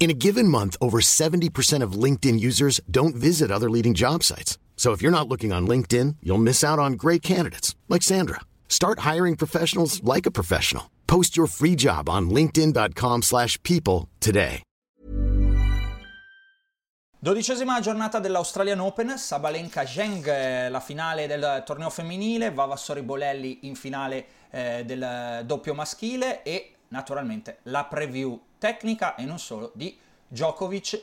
In a given month, over 70% of LinkedIn users don't visit other leading job sites. So if you're not looking on LinkedIn, you'll miss out on great candidates like Sandra. Start hiring professionals like a professional. Post your free job on linkedin.com/people today. Dodicesima giornata dell'Australian Open, Sabalenka Zheng, eh, la finale del torneo femminile, Vavassori Bolelli in finale eh, del doppio maschile e naturalmente la preview tecnica e non solo di Djokovic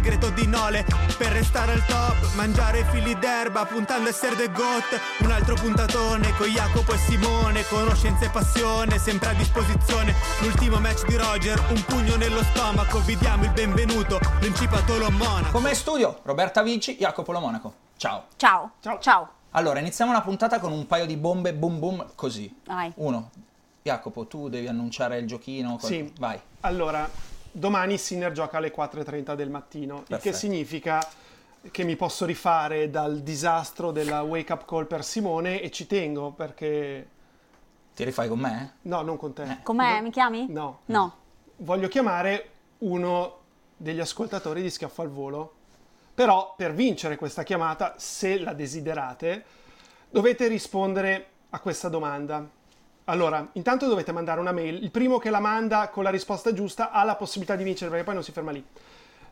segreto di Nole per restare al top, mangiare fili d'erba puntando a essere the goat, un altro puntatone con Jacopo e Simone, conoscenza e passione sempre a disposizione, l'ultimo match di Roger, un pugno nello stomaco, vi diamo il benvenuto, Principato lo Monaco. Come studio, Roberta Vici, Jacopo Lo Monaco. Ciao. Ciao. Ciao. Ciao. Allora, iniziamo la puntata con un paio di bombe boom boom così. Vai. Uno. Jacopo, tu devi annunciare il giochino. qual- Sì. Vai. Allora, domani Sinner gioca alle 4.30 del mattino, il che Perfetto. significa che mi posso rifare dal disastro della wake up call per Simone e ci tengo perché... Ti rifai con me? No, non con te. Com'è? No. Mi chiami? No. No. Voglio chiamare uno degli ascoltatori di Schiaffo al Volo. Però per vincere questa chiamata, se la desiderate, dovete rispondere a questa domanda. Allora, intanto dovete mandare una mail. Il primo che la manda con la risposta giusta ha la possibilità di vincere perché poi non si ferma lì.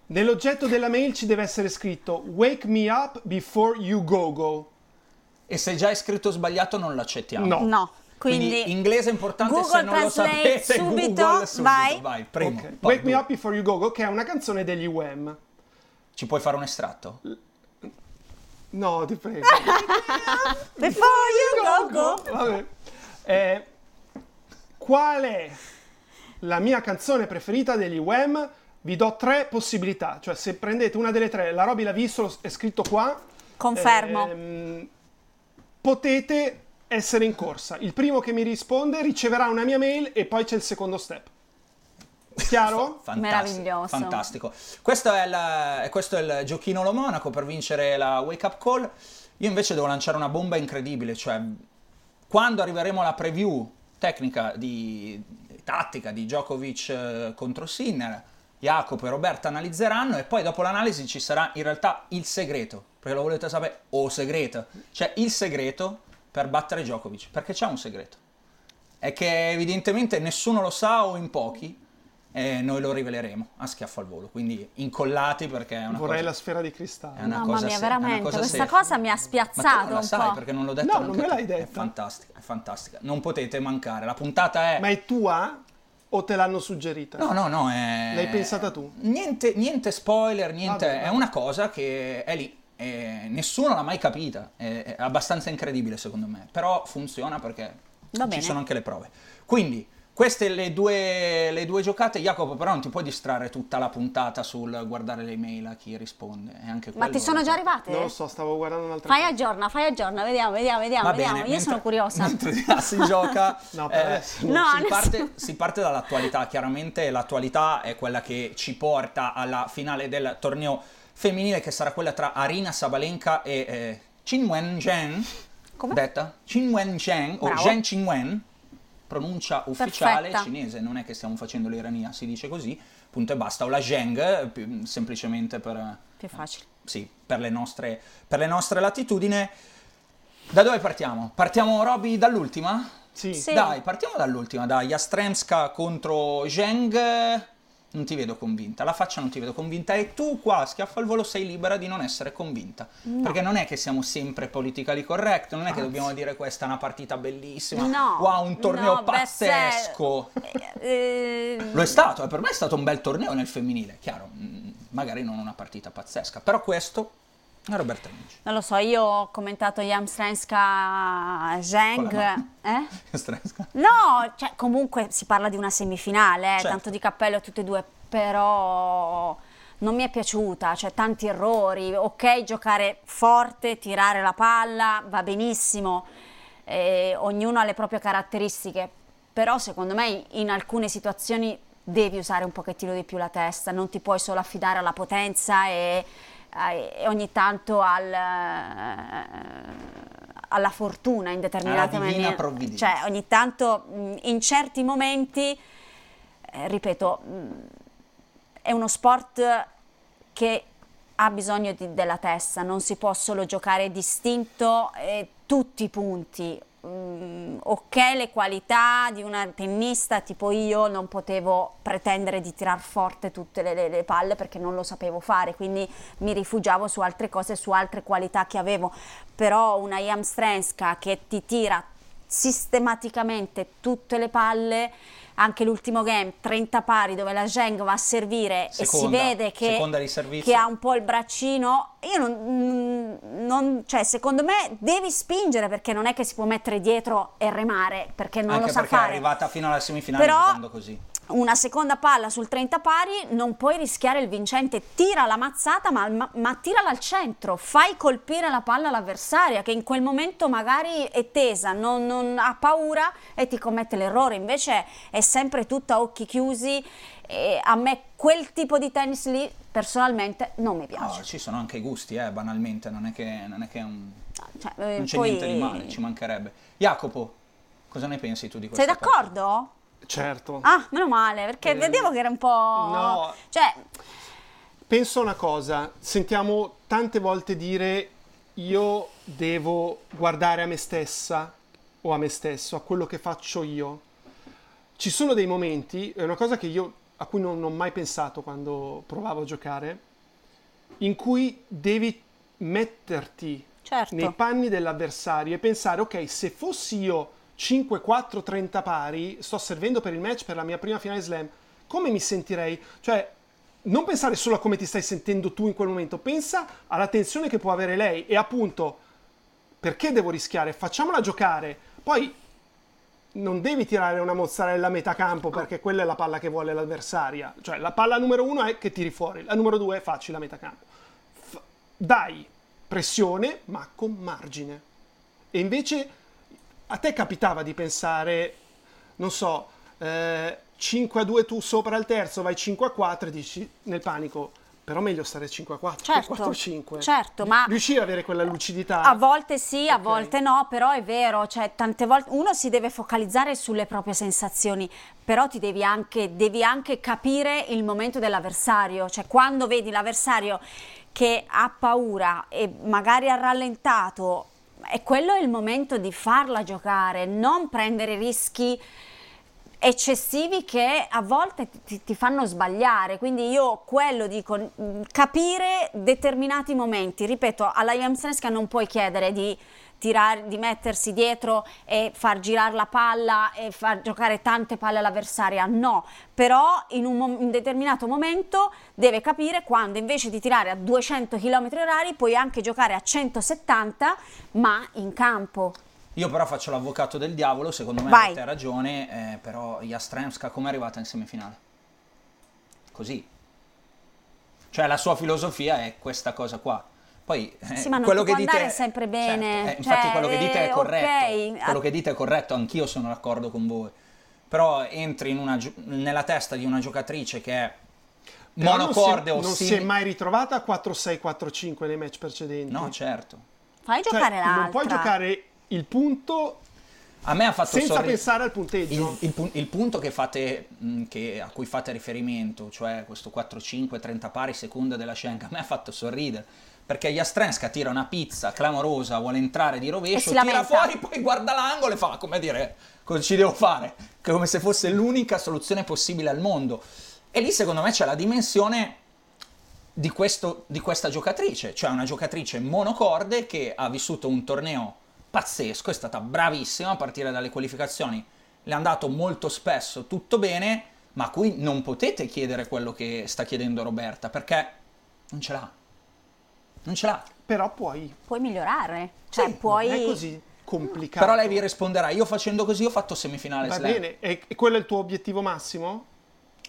Nell'oggetto della mail ci deve essere scritto Wake me up before you go go. E se già è scritto sbagliato non l'accettiamo. No. No. Quindi, inglese è importante Google se non lo Translate sapete subito, Google subito. vai. vai primo. Ok. poi Wake me due. up before you go go, che è una canzone degli Wham. Ci puoi fare un estratto? No, ti prego. Before you go go. Vabbè. Eh, qual è la mia canzone preferita degli Wham? Vi do tre possibilità, cioè se prendete una delle tre, la Roby l'ha visto, è scritto qua. Confermo. ehm, potete essere in corsa. Il primo che mi risponde riceverà una mia mail e poi c'è il secondo step. Chiaro? Fantastico, Meraviglioso. Fantastico. Questo è, il, questo è il giochino Lo Monaco per vincere la Wake Up Call. Io invece devo lanciare una bomba incredibile, cioè quando arriveremo alla preview tecnica di tattica di Djokovic eh, contro Sinner, Jacopo e Roberta analizzeranno e poi dopo l'analisi ci sarà in realtà il segreto, perché lo volete sapere, o segreto, cioè il segreto per battere Djokovic, perché c'è un segreto. È che evidentemente nessuno lo sa o in pochi e noi lo riveleremo a schiaffo al volo, quindi incollati perché è una Vorrei cosa... la sfera di È cristallo. Mamma cosa mia, se- è veramente, cosa questa seria. cosa mi ha Ma tu spiazzato non la un sai po'. perché non l'ho detto No, non me l'hai te. È fantastica, è fantastica. Non potete mancare. La puntata è... Ma è tua o te l'hanno suggerita? No, no, no, è... L'hai pensata tu? Niente, niente spoiler, niente... Vabbè, È vabbè. una cosa che è lì. e nessuno l'ha mai capita. È, è abbastanza incredibile secondo me. Però funziona perché Va ci bene. sono anche le prove. Quindi, queste le due, le due giocate. Jacopo, però non ti puoi distrarre tutta la puntata sul guardare le email a chi risponde. Ma ti sono già arrivate? Non lo so, stavo guardando un'altra Fai cosa. aggiorna, fai aggiorna, vediamo, vediamo, vediamo, Va vediamo. bene, Io sono mentre- curiosa. Mentre si gioca, No, per eh, adesso no. Si, parte, si parte dall'attualità. Chiaramente l'attualità è quella che ci porta alla finale del torneo femminile, che sarà quella tra Arina Sabalenka e eh, Qin Wen Zheng. Come? Detta? Qin Wen Zheng o Bravo. Zheng Qin Wen. Pronuncia ufficiale Perfetta. cinese, non è che stiamo facendo l'irania, si dice così. punto e basta, o la Zheng, eh, più- semplicemente per, Più facile. sì, per, le nostre, per le nostre latitudini. Da dove partiamo? Partiamo, Roby, dall'ultima? Sì. Sì. Dai, partiamo dall'ultima, da Jastremska contro Zheng. Non ti vedo convinta, la faccia non ti vedo convinta e tu qua, schiaffo al volo, sei libera di non essere convinta. Perché non è che siamo sempre politically correct, non è che dobbiamo dire questa è una partita bellissima, No. wow, un torneo no, beh, se- pazzesco. Eh, Lo è stato, e per me è stato un bel torneo nel femminile, chiaro, mm, magari non una partita pazzesca, però questo è Roberta Vinci. non lo so, io ho commentato Jamstrenska Zheng. Eh? No, cioè comunque si parla di una semifinale, eh, Certo. tanto di cappello a tutte e due, però non mi è piaciuta, cioè tanti errori, ok giocare forte, tirare la palla, va benissimo, eh, ognuno ha le proprie caratteristiche, però secondo me in alcune situazioni devi usare un pochettino di più la testa, non ti puoi solo affidare alla potenza e, e ogni tanto al, alla fortuna in determinate Alla maniere. provvidenza. Cioè, ogni tanto mh, in certi momenti, eh, ripeto, mh, è uno sport che ha bisogno di- della testa, non si può solo giocare distinto eh, tutti i punti. Mm, ok, le qualità di una tennista tipo io non potevo pretendere di tirar forte tutte le, le- le palle perché non lo sapevo fare, quindi mi rifugiavo su altre cose, su altre qualità che avevo. Però una Jamstrenska che ti tira sistematicamente tutte le palle, anche l'ultimo game, 30 pari dove la Zheng va a servire e si Seconda- vede che, seconda che ha un po' il braccino, io non, non- cioè secondo me devi spingere perché non è che si può mettere dietro e remare perché non Anche lo sa perché è fare. arrivata fino alla semifinale Però così. Una seconda palla sul 30 pari non puoi rischiare il vincente, tira la mazzata ma, ma, ma tirala al centro, fai colpire la palla all'avversaria che in quel momento magari è tesa, non, non ha paura e ti commette l'errore, invece è sempre tutta a occhi chiusi e a me quel tipo di tennis lì personalmente non mi piace. ci sono anche i gusti, eh, banalmente, non è che, non è, che è un... Cioè, eh, non c'è poi- niente di male, ci mancherebbe. Jacopo, cosa ne pensi tu di Sei questa d'accordo? Certo. Ah, meno male, perché Eh, vedevo che era un po'... no. Cioè, Penso una cosa, sentiamo tante volte dire io devo guardare a me stessa o a me stesso, a quello che faccio io. Ci sono dei momenti, è una cosa che io a cui non ho mai pensato quando provavo a giocare, in cui devi metterti Certo. nei panni dell'avversario e pensare, ok, se fossi io 5-4 30 pari, sto servendo per il match per la mia prima finale slam, come mi sentirei? Cioè, non pensare solo a come ti stai sentendo tu in quel momento, pensa alla tensione che può avere lei e appunto, perché devo rischiare? Facciamola giocare. Poi non devi tirare una mozzarella a metà campo perché quella è la palla che vuole l'avversaria. Cioè, la palla numero uno è che tiri fuori, la numero due è facile a metà campo. F- dai pressione, ma con margine. E invece a te capitava di pensare, non so, eh, 5 a 2 tu sopra il terzo, vai 5 a 4 e dici nel panico, però meglio stare 5 a 4 Certo, che 4 a 5. certo, ma- Riuscire ad avere quella lucidità. A volte sì, a Ok. volte no, però è vero, cioè tante volte uno si deve focalizzare sulle proprie sensazioni, però ti devi anche, devi anche capire il momento dell'avversario, cioè quando vedi l'avversario che ha paura e magari ha rallentato, è quello il momento di farla giocare, non prendere rischi eccessivi che a volte ti, ti fanno sbagliare. Quindi io quello dico, mh, capire determinati momenti. Ripeto, alla Jamstreska non puoi chiedere di tirare, di mettersi dietro e far girare la palla e far giocare tante palle all'avversaria, no, però in un mom- in determinato momento deve capire quando invece di tirare a 200 km orari puoi anche giocare a 170 ma in campo. Io però faccio l'avvocato del diavolo, secondo me Vai. avete ragione, eh, però Jastremska come è arrivata in semifinale? Così. Cioè la sua filosofia è questa cosa qua. Poi eh, Sì, ma non quello che può dite andare sempre bene. Certo, eh, infatti Cioè, quello che dite è eh, corretto. ok, Quello che dite è corretto, anch'io sono d'accordo con voi. Però entri in una nella testa di una giocatrice che è Però non si- monocorde o non si, è mai ritrovata a 4-6, 4-5 nei match precedenti. No, certo. Fai Cioè, giocare l'altra. non puoi giocare il punto A me ha fatto senza sorridere- pensare al punteggio. Il, il il punto che fate, che- a cui fate riferimento, cioè questo 4-5, 30 pari seconda della Schenk, a me ha fatto sorridere. Perché Jastrenska tira una pizza clamorosa, vuole entrare di rovescio, tira fuori, poi guarda l'angolo e fa come dire, cosa ci devo fare? Come se fosse l'unica soluzione possibile al mondo. E lì secondo me c'è la dimensione di, questo- di questa giocatrice, cioè una giocatrice monocorde che ha vissuto un torneo pazzesco, è stata bravissima a partire dalle qualificazioni, le è andato molto spesso tutto bene, ma a cui non potete chiedere quello che sta chiedendo Roberta, perché non ce l'ha. Non ce l'ha. Però poi Puoi migliorare, cioè Sì, puoi... non è così complicato. Però lei vi risponderà, io facendo così ho fatto semifinale Va slam. bene, e, e quello è il tuo obiettivo massimo?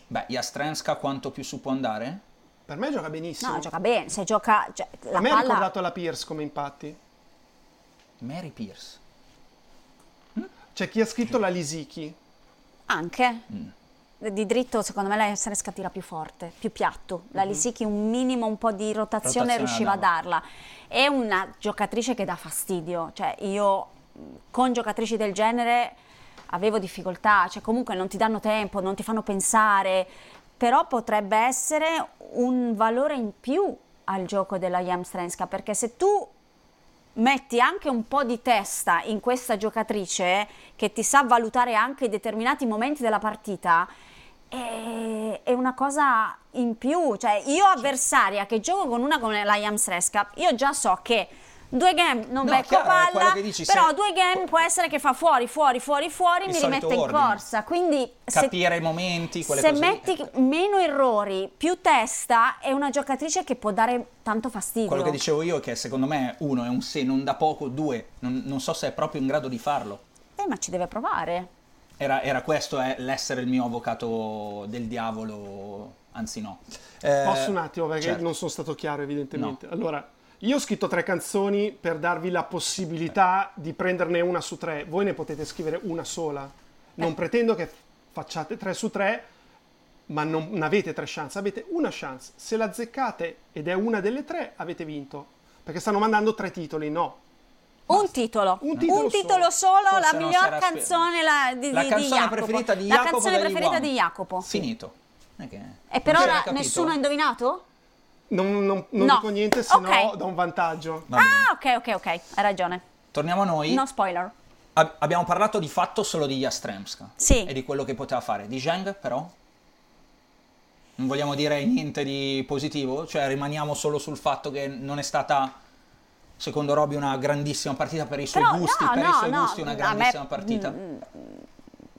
Beh, Jastrenska quanto più su può andare? Per me gioca benissimo. No, gioca bene, se gioca... Cioè, la A me ha palla... ricordato la Pierce come impatti. Mary Pierce. C'è chi ha scritto la Lisicchi. Anche. Mm. Di dritto, secondo me, la Seresca tira più forte, più piatto. Mhm. La Lisicchi un minimo, un po' di rotazione, Rotazione riusciva a darla. È una giocatrice che dà fastidio. Cioè, io con giocatrici del genere avevo difficoltà. Cioè, comunque non ti danno tempo, non ti fanno pensare. Però potrebbe essere un valore in più al gioco della Jamstrenska, perché se tu metti anche un po' di testa in questa giocatrice che ti sa valutare anche determinati momenti della partita, è, è una cosa in più. Cioè, io avversaria che gioco con una come la Jamstreska, io già so che due game non No, becco chiaro, palla, dici, però se- due game può essere che fa fuori, fuori, fuori, fuori, mi rimette in ordine. corsa. Quindi se Capire i momenti, quelle se cose lì. metti meno errori, più testa, è una giocatrice che può dare tanto fastidio. Quello che dicevo io è che secondo me uno è un se non da poco, due non, non so se è proprio in grado di farlo. Eh, ma ci deve provare. Era, era questo è l'essere il mio avvocato del diavolo, anzi no. Eh, Posso un attimo perché certo. non sono stato chiaro evidentemente. Allora, io ho scritto tre canzoni per darvi la possibilità di prenderne una su tre. Voi ne potete scrivere una sola. Non pretendo che facciate tre su tre, ma non, non avete tre chance. Avete una chance. Se la azzeccate ed è una delle tre, avete vinto. Perché stanno mandando tre titoli, no. Un titolo, Un titolo solo, solo Forse la miglior canzone la- di, La di- di canzone Jacopo. preferita di La Jacopo canzone degli preferita di Jacopo. Finito. Che- E per ora nessuno ha indovinato? Non, non- non No. dico niente, se no Ok. da un vantaggio. Ah, ok, ok, ok, hai ragione. Torniamo a noi. No spoiler. Ab- abbiamo parlato di fatto solo di Jastremska. Sì. E di quello che poteva fare. Di Zheng, però? Non vogliamo dire niente di positivo? Cioè, rimaniamo solo sul fatto che non è stata, secondo Roby, una grandissima partita per i suoi Però, gusti. no, per i no, suoi no, gusti, una a me- grandissima partita.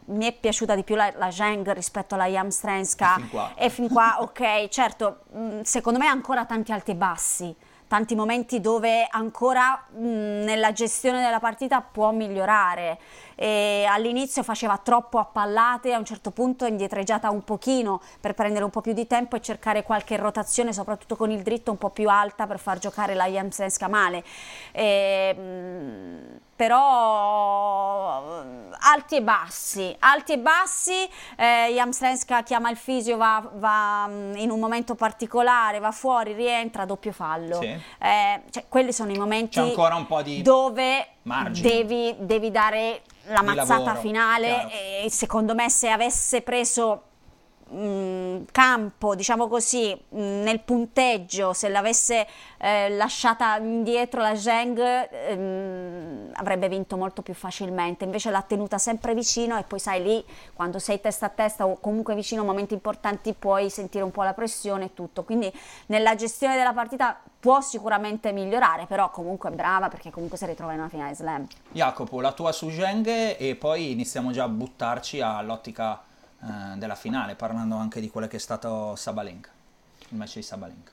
Mi è piaciuta di più la, la Zheng rispetto alla Jamstrenska. E fin qua. E fin qua, ok, certo, mh, secondo me ancora tanti alti e bassi. Tanti momenti dove ancora mh, nella gestione della partita può migliorare. E all'inizio faceva troppo a pallate, a un certo punto è indietreggiata un pochino per prendere un po' più di tempo e cercare qualche rotazione, soprattutto con il dritto un po' più alta per far giocare la Jamstrenska male. E, mh, però eh, alti e bassi, alti e bassi, eh, Jamstrenska chiama il fisio, va, va, mh, in un momento particolare, va fuori, rientra, doppio fallo. Sì. Eh, cioè, quelli sono i momenti C'è ancora un po' di dove devi, devi dare la mazzata lavoro, finale chiaro. e secondo me se avesse preso mh, campo, diciamo così, mh, nel punteggio, se l'avesse eh, lasciata indietro la Zheng ehm, avrebbe vinto molto più facilmente, invece l'ha tenuta sempre vicino e poi sai lì quando sei testa a testa o comunque vicino a momenti importanti puoi sentire un po' la pressione e tutto, quindi nella gestione della partita può sicuramente migliorare, però comunque è brava perché comunque si ritrova in una finale slam. Jacopo, la tua su Zheng e poi iniziamo già a buttarci all'ottica eh, della finale, parlando anche di quello che è stato Sabalenka, il match di Sabalenka.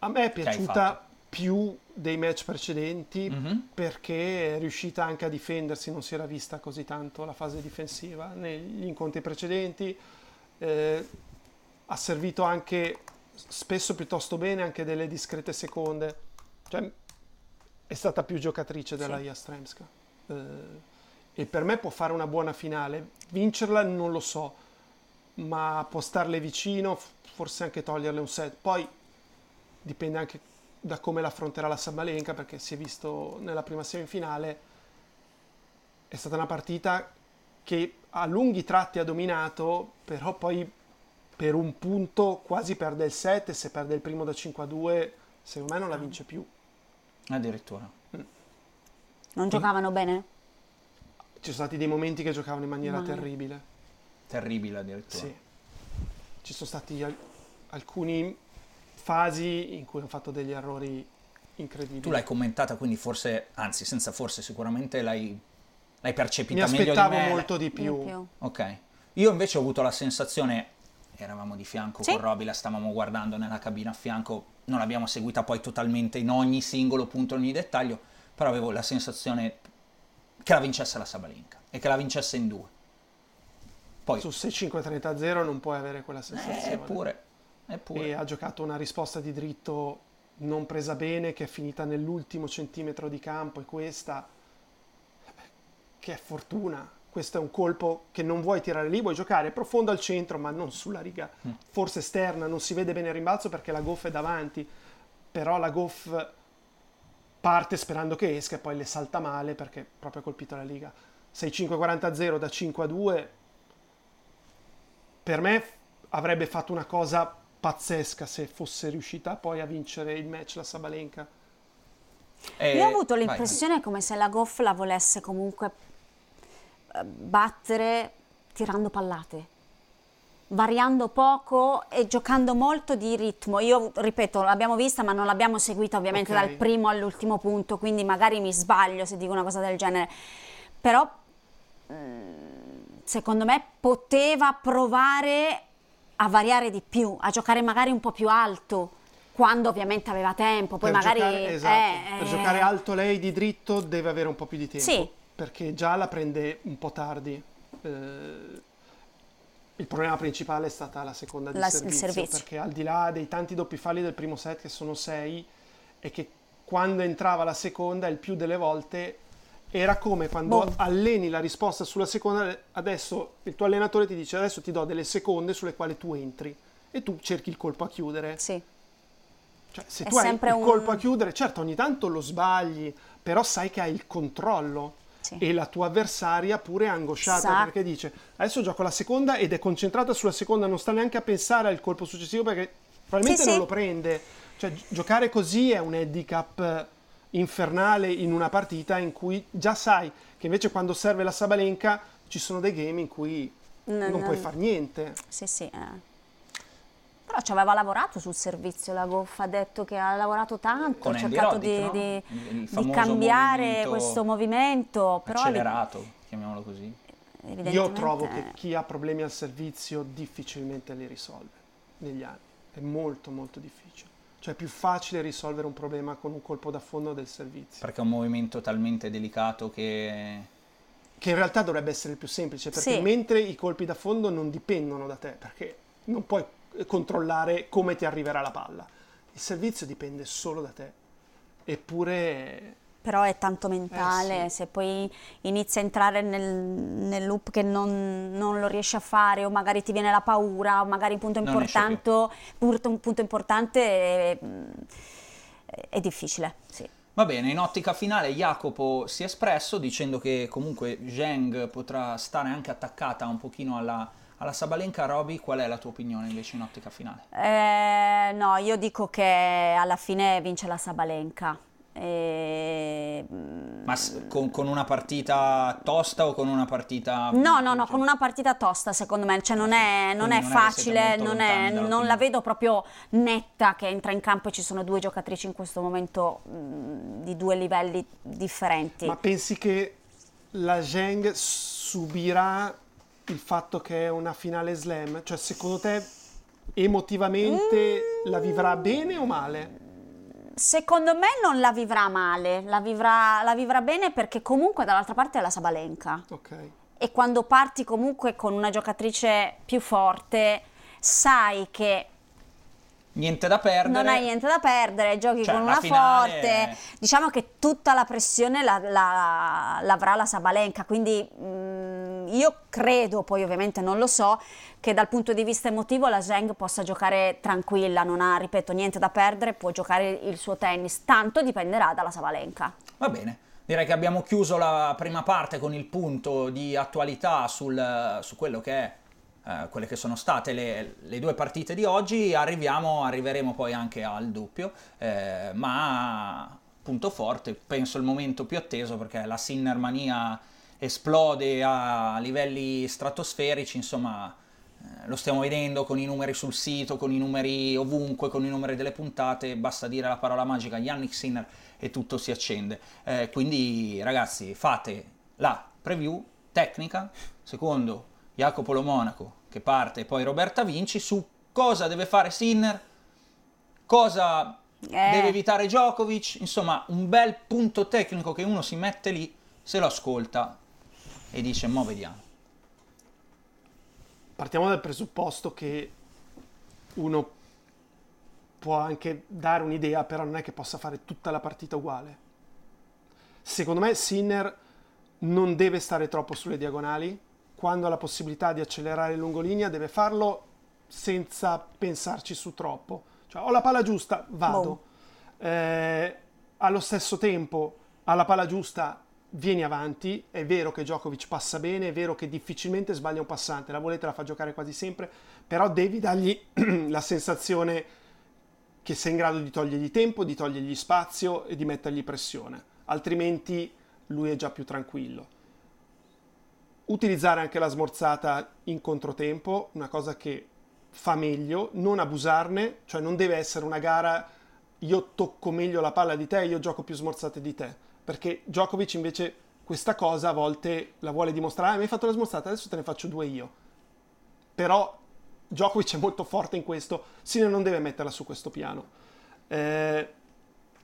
A me è piaciuta più dei match precedenti Mhm. perché è riuscita anche a difendersi, non si era vista così tanto la fase difensiva negli incontri precedenti. eh, ha servito anche spesso piuttosto bene anche delle discrete seconde. Cioè, è stata più giocatrice della Sì. Jastremska. Eh, e per me può fare una buona finale. Vincerla non lo so, ma può starle vicino, forse anche toglierle un set. Poi dipende anche da come l'affronterà la Sabalenka, perché si è visto nella prima semifinale è stata una partita che a lunghi tratti ha dominato, però poi per un punto quasi perde il set e se perde il primo da 5 a 2 secondo me non la vince più. Addirittura. Non giocavano bene? Ci sono stati dei momenti che giocavano in maniera Male. terribile. Terribile addirittura. Sì. Ci sono stati al- alcuni fasi in cui hanno fatto degli errori incredibili. Tu l'hai commentata, quindi forse, anzi, senza forse, sicuramente l'hai, l'hai percepita Mi meglio di aspettavo me. molto di Di più. più. Ok. Io invece ho avuto la sensazione, eravamo di fianco Sì. con Roby, la stavamo guardando nella cabina a fianco, non l'abbiamo seguita poi totalmente in ogni singolo punto, in ogni dettaglio, però avevo la sensazione che la vincesse la Sabalenka e che la vincesse in due. Poi, Su 6-5-30-0 non puoi avere quella sensazione. eppure, eppure. E ha giocato una risposta di dritto non presa bene, che è finita nell'ultimo centimetro di campo e questa, che è fortuna. Questo è un colpo che non vuoi tirare lì, vuoi giocare profondo al centro, ma non sulla riga, Mm. forse esterna, non si vede bene il rimbalzo perché la goff è davanti, però la goff parte sperando che esca e poi le salta male perché proprio ha colpito la liga. 6-5-40-0 da 5 a 2 per me avrebbe fatto una cosa pazzesca se fosse riuscita poi a vincere il match la Sabalenka. Eh, Io ho avuto vai. l'impressione come se la Goff la volesse comunque eh, battere tirando pallate, variando poco e giocando molto di ritmo. Io, ripeto, l'abbiamo vista ma non l'abbiamo seguita ovviamente Ok. dal primo all'ultimo punto, quindi magari mi sbaglio se dico una cosa del genere. Però mm, secondo me poteva provare a variare di più, a giocare magari un po' più alto. Quando ovviamente aveva tempo, poi per magari giocare, esatto, eh, per eh, giocare alto lei di dritto deve avere un po' più di tempo. Sì. Perché già la prende un po' tardi. Eh, il problema principale è stata la seconda di La- servizio, servizio. perché al di là dei tanti doppi falli del primo set, che sono sei, è che quando entrava la seconda, il più delle volte era come quando Boom. alleni la risposta sulla seconda, adesso il tuo allenatore ti dice adesso ti do delle seconde sulle quali tu entri e tu cerchi il colpo a chiudere. Sì. Cioè, se È tu hai il un- colpo a chiudere, certo ogni tanto lo sbagli, però sai che hai il controllo. Sì. E la tua avversaria pure è angosciata Sa- perché dice adesso gioco la seconda ed è concentrata sulla seconda, non sta neanche a pensare al colpo successivo perché probabilmente Sì, non sì. lo prende. Cioè, gi- giocare così è un handicap eh, infernale in una partita in cui già sai che invece quando serve la Sabalenka ci sono dei game in cui No, non no. puoi far niente. Sì, sì. eh. Però ci aveva lavorato sul servizio la Goff, ha detto che ha lavorato tanto, Con ha cercato Roddick, di, no? di- di cambiare movimento questo movimento, però accelerato, chiamiamolo così. Io trovo che chi ha problemi al servizio difficilmente li risolve negli anni. È molto molto difficile. Cioè è più facile risolvere un problema con un colpo da fondo del servizio. Perché è un movimento talmente delicato che... Che in realtà dovrebbe essere il più semplice, perché Sì. mentre i colpi da fondo non dipendono da te, perché non puoi controllare come ti arriverà la palla. Il servizio dipende solo da te. Eppure Però è tanto mentale, Eh, sì. se poi inizi a entrare nel, nel loop che non, non lo riesci a fare o magari ti viene la paura o magari un punto importante, un punto importante è, è difficile, sì. Va bene, in ottica finale Jacopo si è espresso dicendo che comunque Zheng potrà stare anche attaccata un pochino alla, alla Sabalenka. Roby, qual è la tua opinione invece in ottica finale? Eh, no, io dico che alla fine vince la Sabalenka. E- Ma s- con, con una partita tosta o con una partita... No, no, no, cioè, con una partita tosta secondo me, cioè non è, non Quindi è non è siete facile, non, è- non la vedo proprio netta che entra in campo e ci sono due giocatrici in questo momento mh, di due livelli differenti. Ma pensi che la Zheng subirà il fatto che è una finale slam? Cioè, secondo te emotivamente la vivrà bene o male? Secondo me non la vivrà male, la vivrà, la vivrà bene perché comunque dall'altra parte è la Sabalenka. Ok. e quando parti comunque con una giocatrice più forte sai che Niente da perdere. non hai niente da perdere, giochi Cioè, con una finale forte, è- diciamo che tutta la pressione la- la- l'avrà la Sabalenka, quindi mm, io credo, poi ovviamente non lo so, che dal punto di vista emotivo la Zheng possa giocare tranquilla, non ha, ripeto, niente da perdere, può giocare il suo tennis, tanto dipenderà dalla Sabalenka. Va bene. Direi che abbiamo chiuso la prima parte con il punto di attualità sul, su quello che è eh, quelle che sono state le, le, due partite di oggi, arriviamo, arriveremo poi anche al doppio, eh, ma punto forte, penso il momento più atteso perché la Sinner mania esplode a livelli stratosferici, insomma eh, lo stiamo vedendo con i numeri sul sito, con i numeri ovunque, con i numeri delle puntate, basta dire la parola magica Yannick Sinner e tutto si accende. Eh, quindi ragazzi fate la preview tecnica secondo Jacopo Lo Monaco che parte e poi Roberta Vinci su cosa deve fare Sinner, cosa eh. deve evitare Djokovic, insomma un bel punto tecnico che uno si mette lì, se lo ascolta e dice mo vediamo. Partiamo dal presupposto che uno può anche dare un'idea, però non è che possa fare tutta la partita uguale. Secondo me Sinner non deve stare troppo sulle diagonali, quando ha la possibilità di accelerare in lungolinea deve farlo senza pensarci su troppo. Cioè, ho la palla giusta, vado. Eh, allo stesso tempo, alla palla giusta, vieni avanti. È vero che Djokovic passa bene, è vero che difficilmente sbaglia un passante, la volete la fa giocare quasi sempre, però devi dargli la sensazione che sei in grado di togliergli tempo, di togliergli spazio e di mettergli pressione, altrimenti lui è già più tranquillo. Utilizzare anche la smorzata in controtempo, una cosa che fa meglio, non abusarne, cioè non deve essere una gara io tocco meglio la palla di te, io gioco più smorzate di te, perché Djokovic invece questa cosa a volte la vuole dimostrare, ah, mi hai fatto la smorzata, adesso te ne faccio due io. Però Djokovic è molto forte in questo, Sinner non deve metterla su questo piano. Eh,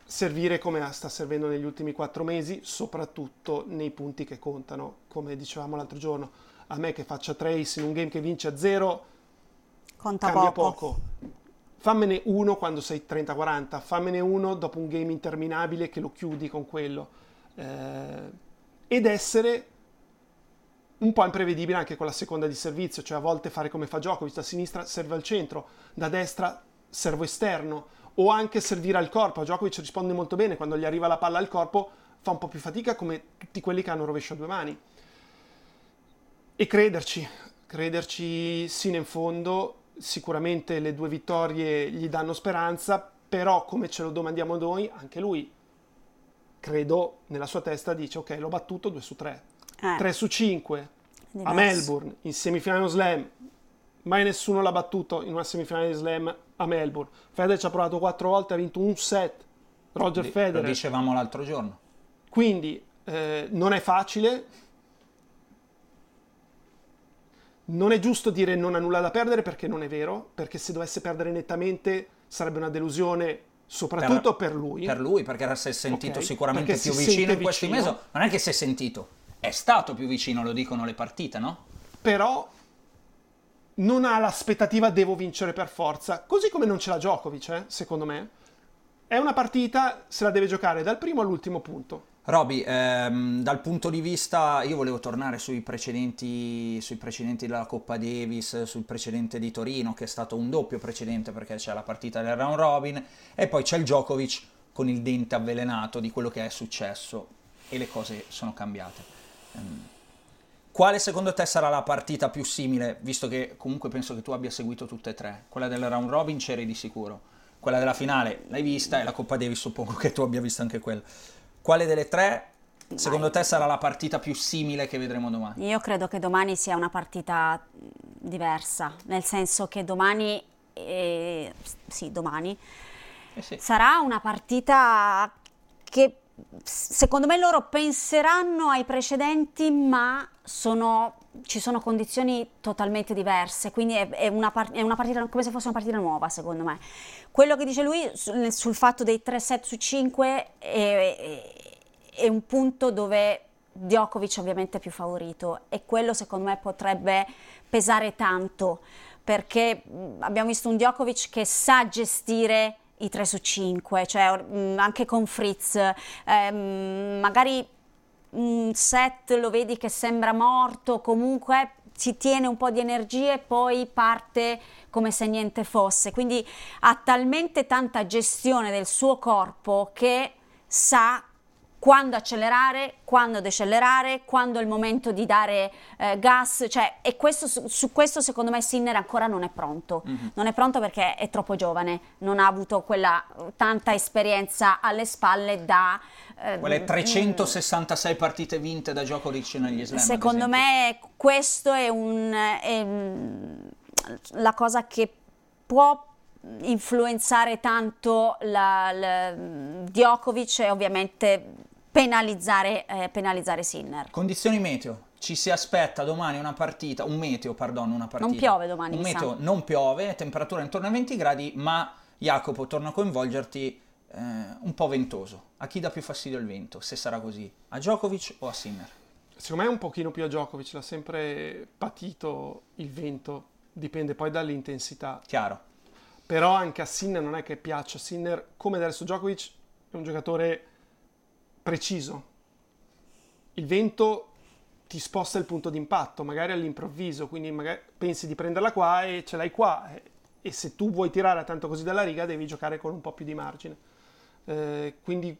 servire come sta servendo negli ultimi quattro mesi, soprattutto nei punti che contano, come dicevamo l'altro giorno. A me che faccia trace in un game che vince a zero, Conta cambia poco. poco. Fammene uno quando sei 30-40, fammene uno dopo un game interminabile che lo chiudi con quello. Eh, ed essere un po' imprevedibile anche con la seconda di servizio, cioè a volte fare come fa Djokovic, da sinistra serve al centro, da destra servo esterno, o anche servire al corpo. A Djokovic risponde molto bene, quando gli arriva la palla al corpo fa un po' più fatica come tutti quelli che hanno rovescio a due mani. E crederci, crederci sino in fondo, sicuramente le due vittorie gli danno speranza, però come ce lo domandiamo noi, anche lui, credo, nella sua testa dice ok, l'ho battuto 2 su 3. Eh. 3 su 5 a. Melbourne, in semifinale slam, mai nessuno l'ha battuto in una semifinale di slam a Melbourne. Federer ci ha provato 4 volte, ha vinto un set. Roger Lo Federer. dicevamo l'altro giorno. Quindi eh, non è facile. Non è giusto dire non ha nulla da perdere perché non è vero, perché se dovesse perdere nettamente sarebbe una delusione soprattutto per, lui. Per lui, perché si è sentito Ok, sicuramente più vicino in questi vicino. mesi. Non è che si è sentito, è stato più vicino, lo dicono le partite, no? Però non ha l'aspettativa devo vincere per forza, così come non ce l'ha Djokovic, eh, secondo me. È una partita, se la deve giocare dal primo all'ultimo punto. Roby, ehm, dal punto di vista, io volevo tornare sui precedenti, sui precedenti della Coppa Davis, sul precedente di Torino, che è stato un doppio precedente perché c'è la partita del round robin, e poi c'è il Djokovic con il dente avvelenato di quello che è successo e le cose sono cambiate. Ehm, quale secondo te sarà la partita più simile, visto che comunque penso che tu abbia seguito tutte e tre? Quella del round robin c'eri di sicuro, quella della finale l'hai vista e la Coppa Davis suppongo che tu abbia visto anche quella. Quale delle tre secondo te sarà la partita più simile che vedremo domani? Io credo che domani sia una partita diversa, nel senso che domani, eh, sì, domani Eh sì. sarà una partita che secondo me loro penseranno ai precedenti, ma sono- ci sono condizioni totalmente diverse, quindi è, è una, par- è una partita come se fosse una partita nuova, secondo me. Quello che dice lui sul, sul fatto dei 3 set su 5 è, è- un punto dove Djokovic ovviamente è più favorito e quello secondo me potrebbe pesare tanto perché abbiamo visto un Djokovic che sa gestire i 3 su 5, cioè anche con Fritz, ehm, magari un set lo vedi che sembra morto, comunque si tiene un po' di energie e poi parte come se niente fosse. Quindi ha talmente tanta gestione del suo corpo che sa quando accelerare, quando decelerare, quando è il momento di dare eh, gas, cioè, e questo, su, su, questo secondo me Sinner ancora non è pronto, mm-hmm. non è pronto perché è troppo giovane, non ha avuto quella tanta esperienza alle spalle da... Eh, Quelle 366 mm, partite vinte da Djokovic negli slam. Secondo me questo è, un, è la cosa che può influenzare tanto la, la, Djokovic e ovviamente penalizzare, eh, penalizzare Sinner. Condizioni meteo. Ci si aspetta domani una partita, un meteo, pardon, una partita. Non piove domani. Un meteo sa. non piove, temperatura intorno ai 20 gradi, ma Jacopo torna a coinvolgerti eh, un po' ventoso. A chi dà più fastidio il vento, se sarà così? A Djokovic o a Sinner? Secondo me è un pochino più a Djokovic, l'ha sempre patito il vento, dipende poi dall'intensità. Chiaro. Però anche a Sinner non è che piaccia. Sinner, come adesso Djokovic, è un giocatore preciso. Il vento ti sposta il punto d'impatto, magari all'improvviso, quindi magari pensi di prenderla qua e ce l'hai qua. E se tu vuoi tirare tanto così dalla riga, devi giocare con un po' più di margine. Eh, quindi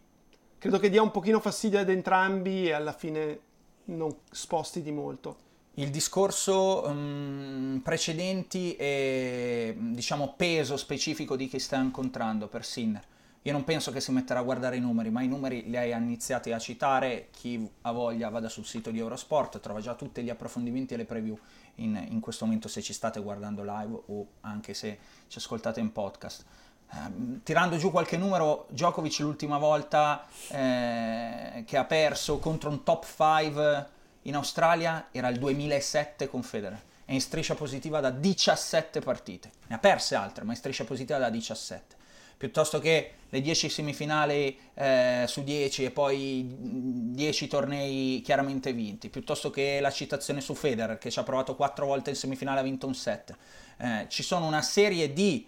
credo che dia un pochino fastidio ad entrambi e alla fine non sposti di molto. Il discorso um, precedenti e diciamo peso specifico di chi sta incontrando per Sinner io non penso che si metterà a guardare i numeri, ma i numeri li hai iniziati a citare. Chi ha voglia vada sul sito di Eurosport, trova già tutti gli approfondimenti e le preview in, in questo momento se ci state guardando live o anche se ci ascoltate in podcast. Eh, tirando giù qualche numero, Djokovic l'ultima volta eh, che ha perso contro un top 5 in Australia era il 2007 con Federer. È in striscia positiva da 17 partite. Ne ha perse altre, ma in striscia positiva da 17 piuttosto che le 10 semifinali eh, su 10 e poi 10 tornei chiaramente vinti, piuttosto che la citazione su Federer che ci ha provato 4 volte in semifinale e ha vinto un set. Eh, ci sono una serie di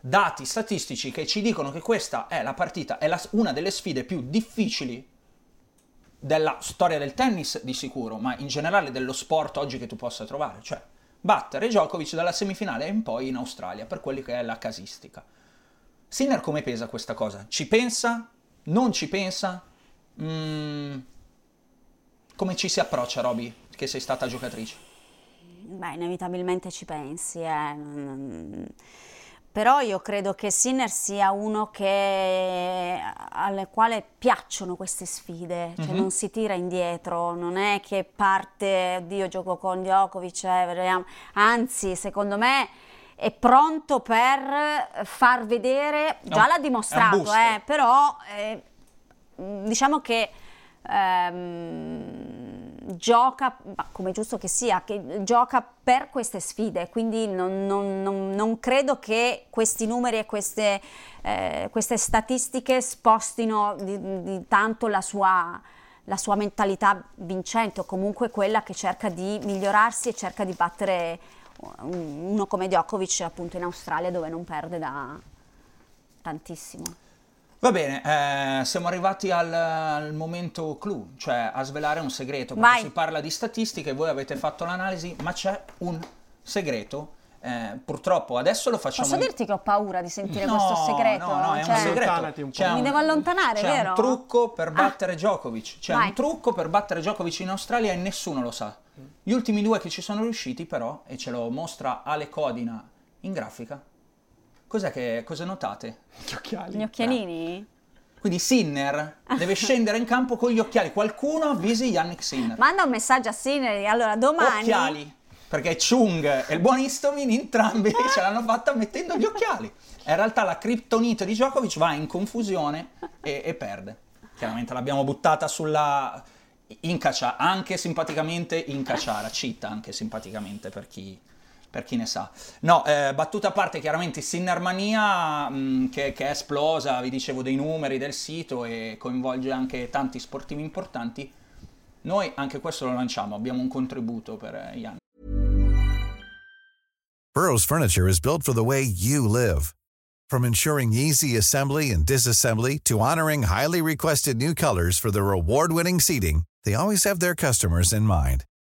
dati statistici che ci dicono che questa è la partita, è la, una delle sfide più difficili della storia del tennis di sicuro, ma in generale dello sport oggi che tu possa trovare, cioè battere Djokovic dalla semifinale in poi in Australia per quelli che è la casistica. Sinner come pesa questa cosa? Ci pensa? Non ci pensa? Mm, come ci si approccia, Roby, che sei stata giocatrice? Beh, inevitabilmente ci pensi, eh. Però io credo che Sinner sia uno che, alle quale piacciono queste sfide, cioè mm-hmm. non si tira indietro, non è che parte, oddio gioco con Djokovic, eh, anzi secondo me è pronto per far vedere, già no, l'ha dimostrato, eh, però eh, diciamo che ehm, gioca, come giusto che sia, che gioca per queste sfide, quindi non, non, non, non credo che questi numeri e queste, eh, queste statistiche spostino di, di tanto la sua, la sua mentalità vincente o comunque quella che cerca di migliorarsi e cerca di battere uno come Djokovic appunto in Australia dove non perde da tantissimo. Va bene, eh, siamo arrivati al, al, momento clou, cioè a svelare un segreto, perché Vai. si parla di statistiche, voi avete fatto l'analisi, ma c'è un segreto eh, purtroppo adesso lo facciamo. Posso dirti che ho paura di sentire no, questo segreto? No, no, è cioè, un segreto. Un Mi un, devo allontanare, c'è vero? un trucco per ah. battere ah. Djokovic. C'è Vai. un trucco per battere Djokovic in Australia e nessuno lo sa. Gli ultimi due che ci sono riusciti, però, e ce lo mostra Ale Codina in grafica, cos'è che cosa notate? Gli occhiali. Gli occhialini? Quindi Sinner deve scendere in campo con gli occhiali. Qualcuno avvisi Yannick Sinner. Manda un messaggio a Sinner. Allora, domani. Occhiali perché Chung e il buon Istomin entrambi ce l'hanno fatta mettendo gli occhiali. In realtà la criptonite di Djokovic va in confusione e, e perde. Chiaramente l'abbiamo buttata sulla incaccia, anche simpaticamente incacciara, cita anche simpaticamente per chi, per chi ne sa. No, eh, battuta a parte, chiaramente Sinnermania mh, che, che, è esplosa, vi dicevo dei numeri del sito e coinvolge anche tanti sportivi importanti. Noi anche questo lo lanciamo, abbiamo un contributo per gli anni. Burrow's furniture is built for the way you live. From ensuring easy assembly and disassembly to honoring highly requested new colors for their award-winning seating, they always have their customers in mind.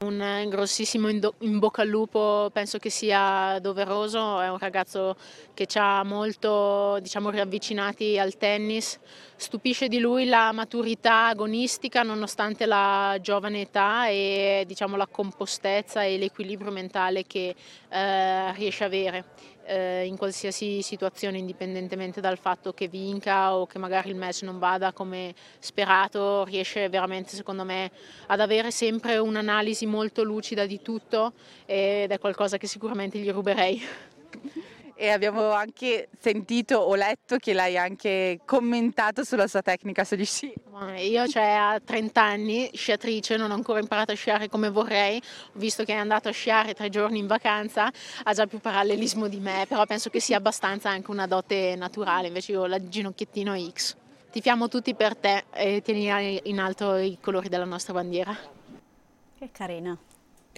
Un grossissimo in, bocca al lupo penso che sia doveroso, è un ragazzo che ci ha molto diciamo, riavvicinati al tennis, stupisce di lui la maturità agonistica nonostante la giovane età e diciamo, la compostezza e l'equilibrio mentale che eh, riesce a avere eh, in qualsiasi situazione, indipendentemente dal fatto che vinca o che magari il match non vada come sperato, riesce veramente, secondo me, ad avere sempre un'analisi molto lucida di tutto ed è qualcosa che sicuramente gli ruberei e abbiamo anche sentito o letto che l'hai anche commentato sulla sua tecnica sugli sci. Io cioè, a 30 anni, sciatrice, non ho ancora imparato a sciare come vorrei, ho visto che è andato a sciare tre giorni in vacanza, ha già più parallelismo di me, però penso che sia abbastanza anche una dote naturale, invece io ho la ginocchiettino X. Tifiamo tutti per te e tieni in alto i colori della nostra bandiera. Che carina.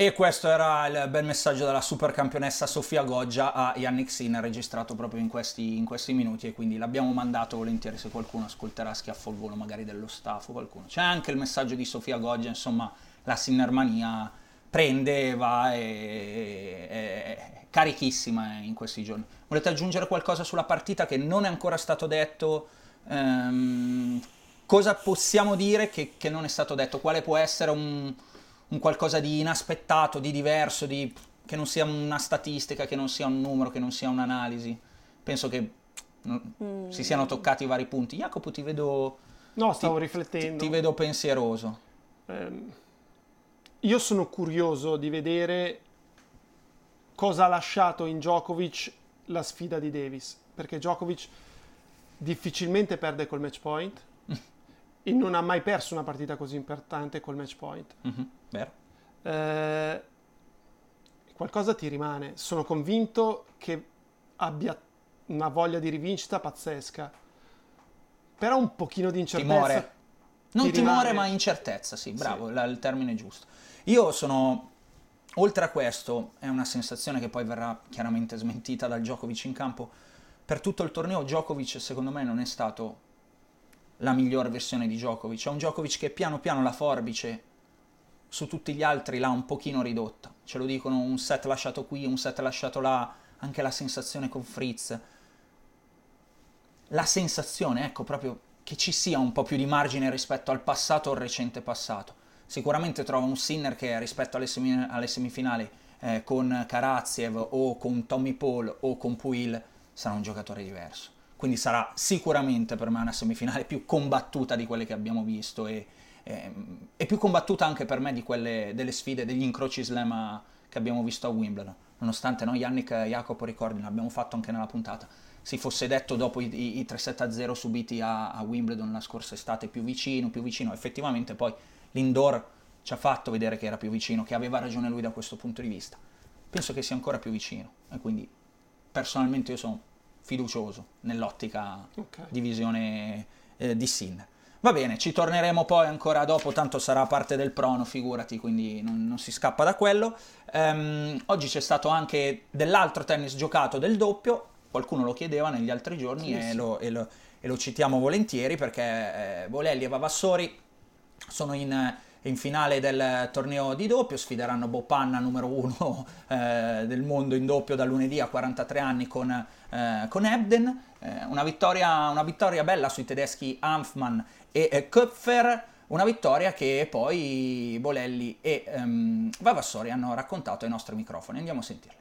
E questo era il bel messaggio della super campionessa Sofia Goggia a Yannick Sinner, registrato proprio in questi, in questi, minuti e quindi l'abbiamo mandato volentieri se qualcuno ascolterà schiaffo al volo magari dello staff o qualcuno. C'è anche il messaggio di Sofia Goggia, insomma la Sinnermania prende, va e è carichissima in questi giorni. Volete aggiungere qualcosa sulla partita che non è ancora stato detto? Ehm, cosa possiamo dire che, che non è stato detto? Quale può essere un un qualcosa di inaspettato, di diverso, di, che non sia una statistica, che non sia un numero, che non sia un'analisi. Penso che mm. si siano toccati i vari punti. Jacopo, ti vedo... No, stavo ti, riflettendo. Ti, ti, vedo pensieroso. Eh, io sono curioso di vedere cosa ha lasciato in Djokovic la sfida di Davis, perché Djokovic difficilmente perde col match point e non ha mai perso una partita così importante col match point. Mm-hmm, vero. Eh, qualcosa ti rimane. Sono convinto che abbia una voglia di rivincita pazzesca. Però un pochino di incertezza. Timore. Non timore, rimane. ma incertezza, sì, bravo, sì. La, il termine giusto. Io sono. Oltre a questo, è una sensazione che poi verrà chiaramente smentita dal Djokovic in campo. Per tutto il torneo, Djokovic, secondo me, non è stato la migliore versione di Djokovic. È un Djokovic che piano piano la forbice su tutti gli altri l'ha un pochino ridotta. Ce lo dicono un set lasciato qui, un set lasciato là, anche la sensazione con Fritz. La sensazione, ecco, proprio che ci sia un po' più di margine rispetto al passato o al recente passato. Sicuramente trova un Sinner che rispetto alle, semi- alle semifinali eh, con Karaziev o con Tommy Paul o con Puil sarà un giocatore diverso quindi sarà sicuramente per me una semifinale più combattuta di quelle che abbiamo visto e, e, e più combattuta anche per me di quelle delle sfide, degli incroci slam che abbiamo visto a Wimbledon. Nonostante noi, Yannick e Jacopo, ricordi, l'abbiamo fatto anche nella puntata, si fosse detto dopo i, i, i 3-7-0 subiti a, a, Wimbledon la scorsa estate più vicino, più vicino, effettivamente poi l'indoor ci ha fatto vedere che era più vicino, che aveva ragione lui da questo punto di vista. Penso che sia ancora più vicino e quindi personalmente io sono fiducioso nell'ottica okay. di visione eh, di Sin. Va bene, ci torneremo poi ancora dopo, tanto sarà parte del prono, figurati, quindi non, non si scappa da quello. Um, oggi c'è stato anche dell'altro tennis giocato del doppio, qualcuno lo chiedeva negli altri giorni sì, e, sì. Lo, e, lo, e, lo, citiamo volentieri perché eh, Bolelli e Vavassori sono in in finale del torneo di doppio, sfideranno Bopanna numero uno eh, del mondo in doppio da lunedì a 43 anni con, eh, con Ebden, eh, una, vittoria, una, vittoria, bella sui tedeschi Hanfmann e eh, Köpfer, una vittoria che poi Bolelli e ehm, Vavassori hanno raccontato ai nostri microfoni, andiamo a sentirli.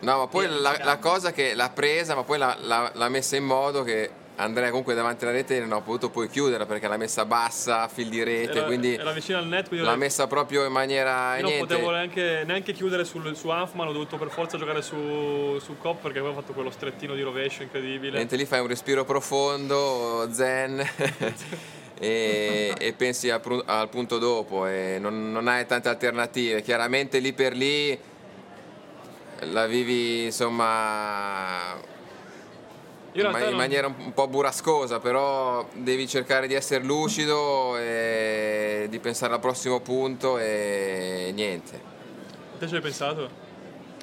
No, ma poi la, la, cosa che l'ha presa, ma poi l'ha, l'ha, l'ha messa in modo che Andrea comunque davanti alla rete non ho potuto poi chiudere perché l'ha messa bassa a fil di rete era, quindi era vicino al net l'ha messa proprio in maniera io non niente. potevo neanche, neanche chiudere sul, su Hanfman ho dovuto per forza giocare su, su Cop perché avevo fatto quello strettino di rovescio incredibile niente lì fai un respiro profondo zen e, e, pensi al, al, punto dopo e non, non hai tante alternative chiaramente lì per lì la vivi insomma in, ma- in non... maniera un, po' burrascosa, però devi cercare di essere lucido e di pensare al prossimo punto e niente. Te ci hai pensato?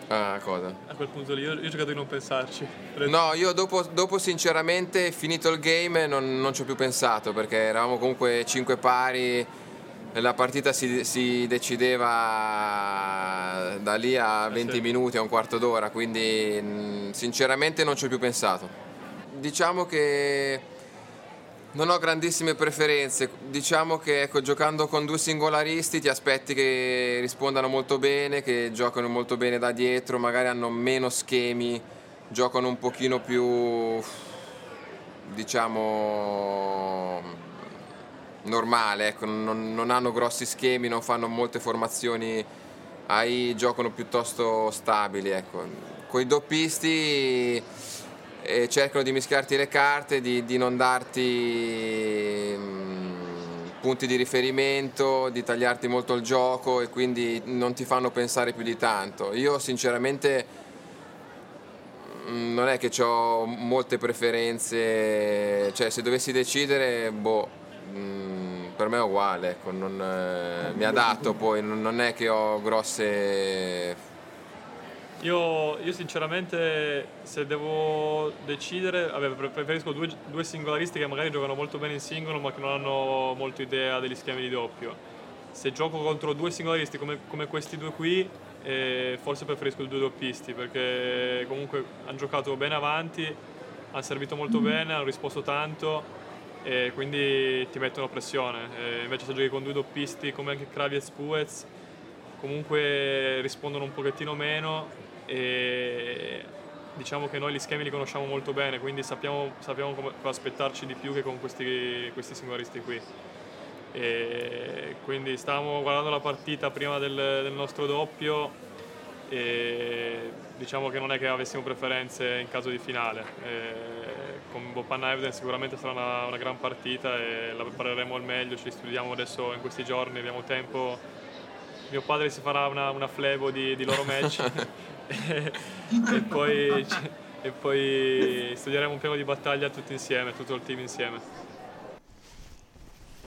Ah, cosa? A quel punto lì, io, io ho cercato di non pensarci. No, io dopo, dopo sinceramente, finito il game, non, non ci ho più pensato perché eravamo comunque 5 pari la partita si, si, decideva da lì a 20 sì. minuti, a un quarto d'ora, quindi sinceramente non ci ho più pensato. Diciamo che non ho grandissime preferenze, diciamo che ecco, giocando con due singolaristi ti aspetti che rispondano molto bene, che giocano molto bene da dietro, magari hanno meno schemi, giocano un pochino più, diciamo normale, ecco, non, non, hanno grossi schemi, non fanno molte formazioni AI, giocano piuttosto stabili. Ecco. Con i doppisti eh, cercano di mischiarti le carte, di, di non darti mm, punti di riferimento, di tagliarti molto il gioco e quindi non ti fanno pensare più di tanto. Io sinceramente mm, non è che ho molte preferenze, cioè se dovessi decidere, boh, Mm, per me è uguale, ecco, non, eh, mi adatto poi, non, è che ho grosse... Io, io, sinceramente se devo decidere, vabbè, preferisco due, due, singolaristi che magari giocano molto bene in singolo ma che non hanno molto idea degli schemi di doppio. Se gioco contro due singolaristi come, come questi due qui, eh, forse preferisco i due doppisti perché comunque hanno giocato bene avanti, hanno servito molto mm. bene, hanno risposto tanto e quindi ti mettono pressione. E invece se giochi con due doppisti come anche Kravitz Puez, comunque rispondono un pochettino meno e diciamo che noi gli schemi li conosciamo molto bene, quindi sappiamo, sappiamo come aspettarci di più che con questi, questi singolaristi qui. E quindi stavamo guardando la partita prima del, del nostro doppio e diciamo che non è che avessimo preferenze in caso di finale. E con Bopanna Evden sicuramente sarà una, una, gran partita e la prepareremo al meglio, ci studiamo adesso in questi giorni, abbiamo tempo. Mio padre si farà una, una flebo di, di loro match e, poi, e poi studieremo un piano di battaglia tutti insieme, tutto il team insieme.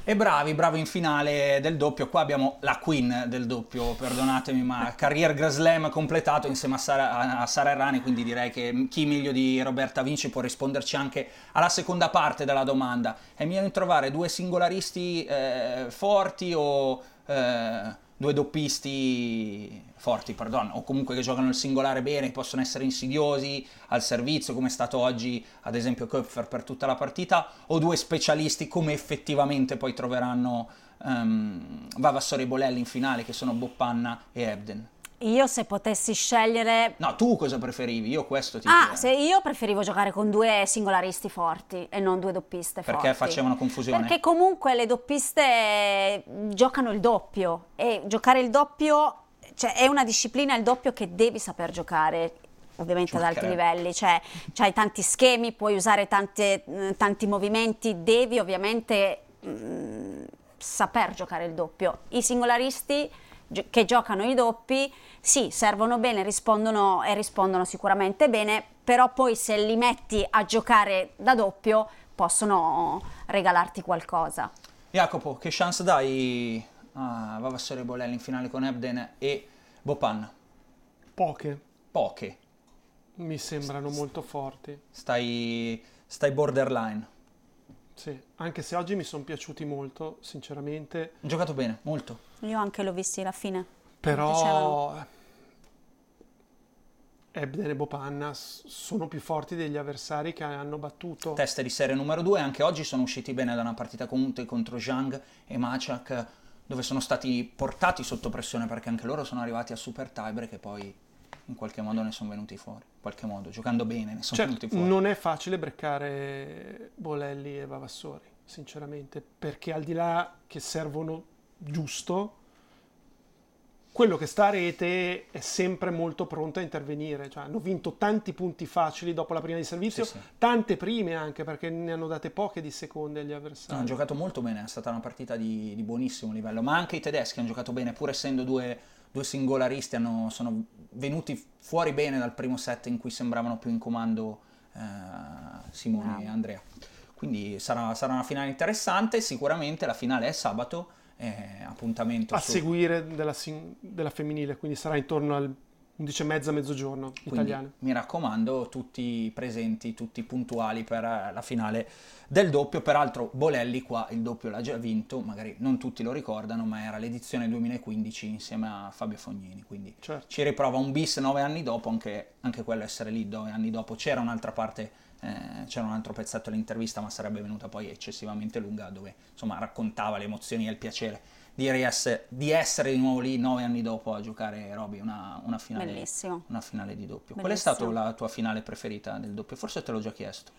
E bravi, bravi in finale del doppio. Qua abbiamo la queen del doppio, perdonatemi, ma Carrier Grand Slam completato insieme a Sara, a Sara Errani, quindi direi che chi meglio di Roberta Vinci può risponderci anche alla seconda parte della domanda. È meglio trovare due singolaristi eh, forti o... Eh, due doppisti forti, pardon, o comunque che giocano il singolare bene, che possono essere insidiosi al servizio, come è stato oggi ad esempio Köpfer per tutta la partita, o due specialisti come effettivamente poi troveranno um, Vavassori e Bolelli in finale, che sono Boppanna e Ebden. Io se potessi scegliere... No, tu cosa preferivi? Io questo ti Ah, se io preferivo giocare con due singolaristi forti e non due doppiste Perché forti. Perché facevano confusione? Perché comunque le doppiste giocano il doppio e giocare il doppio, cioè è una disciplina il doppio che devi saper giocare ovviamente ad alti livelli, cioè hai tanti schemi, puoi usare tante, tanti movimenti, devi ovviamente mh, mm, saper giocare il doppio. I singolaristi che giocano i doppi, sì, servono bene, rispondono e rispondono sicuramente bene, però poi se li metti a giocare da doppio possono regalarti qualcosa. Jacopo, che chance dai a Vavassore Bolelli in finale con Ebden e Bopan? Poche. Poche. Mi sembrano S- molto forti. Stai, stai borderline. Sì, anche se oggi mi sono piaciuti molto, sinceramente. Ho giocato bene, molto. Io anche l'ho visti alla fine. Però Ebden e Bopanna sono più forti degli avversari che hanno battuto. Teste di serie numero 2, anche oggi sono usciti bene da una partita comunque contro Zhang e Machak, dove sono stati portati sotto pressione perché anche loro sono arrivati a super tiebreak e poi in qualche modo ne sono venuti fuori, in qualche modo, giocando bene ne sono certo, venuti fuori. Non è facile breccare Bolelli e Vavassori, sinceramente, perché al di là che servono giusto, quello che sta a rete è sempre molto pronto a intervenire. Cioè, hanno vinto tanti punti facili dopo la prima di servizio, sì, sì. tante prime anche perché ne hanno date poche di seconde agli avversari. No, hanno giocato molto bene, è stata una partita di, di buonissimo livello, ma anche i tedeschi hanno giocato bene, pur essendo due due singolaristi hanno, sono venuti fuori bene dal primo set in cui sembravano più in comando eh, Simone e Andrea. Quindi sarà, sarà una finale interessante, sicuramente la finale è sabato, eh, appuntamento A su- seguire della, della femminile, quindi sarà intorno al 11 e mezza, mezzogiorno Quindi, italiane. Mi raccomando, tutti presenti, tutti puntuali per eh, la finale del doppio. Peraltro, Bolelli qua il doppio l'ha già vinto, magari non tutti lo ricordano, ma era l'edizione 2015 insieme a Fabio Fognini. Quindi Certo. ci riprova un bis nove anni dopo, anche, anche quello essere lì nove anni dopo. C'era un'altra parte, eh, c'era un altro pezzetto dell'intervista, ma sarebbe venuta poi eccessivamente lunga, dove insomma raccontava le emozioni e il piacere di, riesse- di essere di nuovo lì nove anni dopo a giocare, Roby, una, una finale, Bellissimo. una finale di doppio. Qual è Bellissimo. stata la tua finale preferita del doppio? Forse te l'ho già chiesto.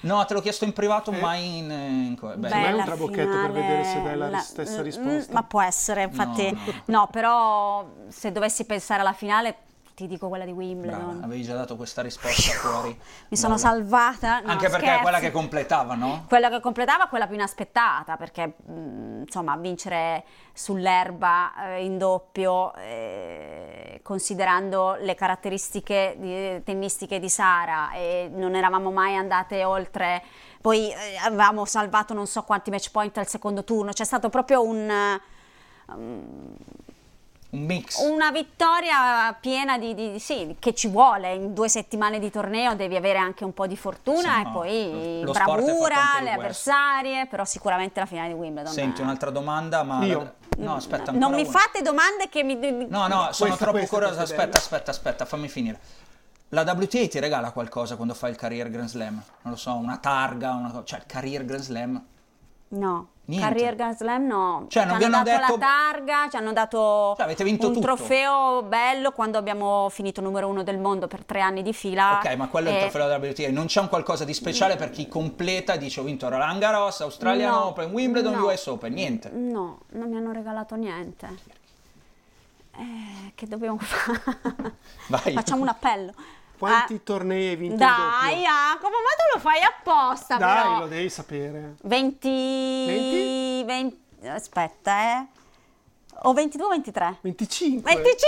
No, te l'ho chiesto in privato, Eh. mai in... in co- beh, è un trabocchetto per finale, vedere se dai la la- stessa mm, risposta. Ma può essere, infatti. No, No, no. però se dovessi pensare alla finale, ti dico quella di brava, Wimbledon. avevi già dato questa risposta fuori. Mi sono Brava. salvata. no, Anche perché è scherzi. quella che completava, no? Quella che completava, quella più inaspettata, perché mh, insomma vincere sull'erba eh, in doppio, eh, considerando le caratteristiche di- tennistiche di Sara, e non eravamo mai andate oltre, poi eh, avevamo salvato non so quanti match point al secondo turno, c'è stato proprio un... um, Un mix. una vittoria piena di, di- sì, che ci vuole in due settimane di torneo devi avere anche un po' di fortuna Sì, e no, poi lo è fatto bravura, le avversarie, però sicuramente la finale di Wimbledon. Senti, eh. un'altra domanda, ma... Io. No, aspetta, non mi una. fate domande che mi... No, no, sono Questa- troppo è Aspetta, aspetta, aspetta, fammi finire. La WTA ti regala qualcosa quando fai il Career Grand Slam? Non lo so, una targa, una cosa. Cioè, il Career Grand Slam. No, Niente. Career Grand Slam no. Cioè, ci non vi hanno dato detto- la targa, ci hanno dato Cioè, avete vinto un tutto. trofeo bello quando abbiamo finito numero uno del mondo per tre anni di fila. Ok, ma quello è il e- trofeo della WTA. Non c'è un qualcosa di speciale per chi completa e dice ho vinto Roland Garros, Australian No, Open, Wimbledon, no. US Open. Niente. No, non mi hanno regalato niente. Eh, che dobbiamo fare? Facciamo un appello. Quanti Ah, tornei hai vinto in Dai? Jacopo, ma tu lo fai apposta, Dai, però. lo devi sapere. 20... 20? 20 Aspetta, eh. O 22 o 23? 25. 25,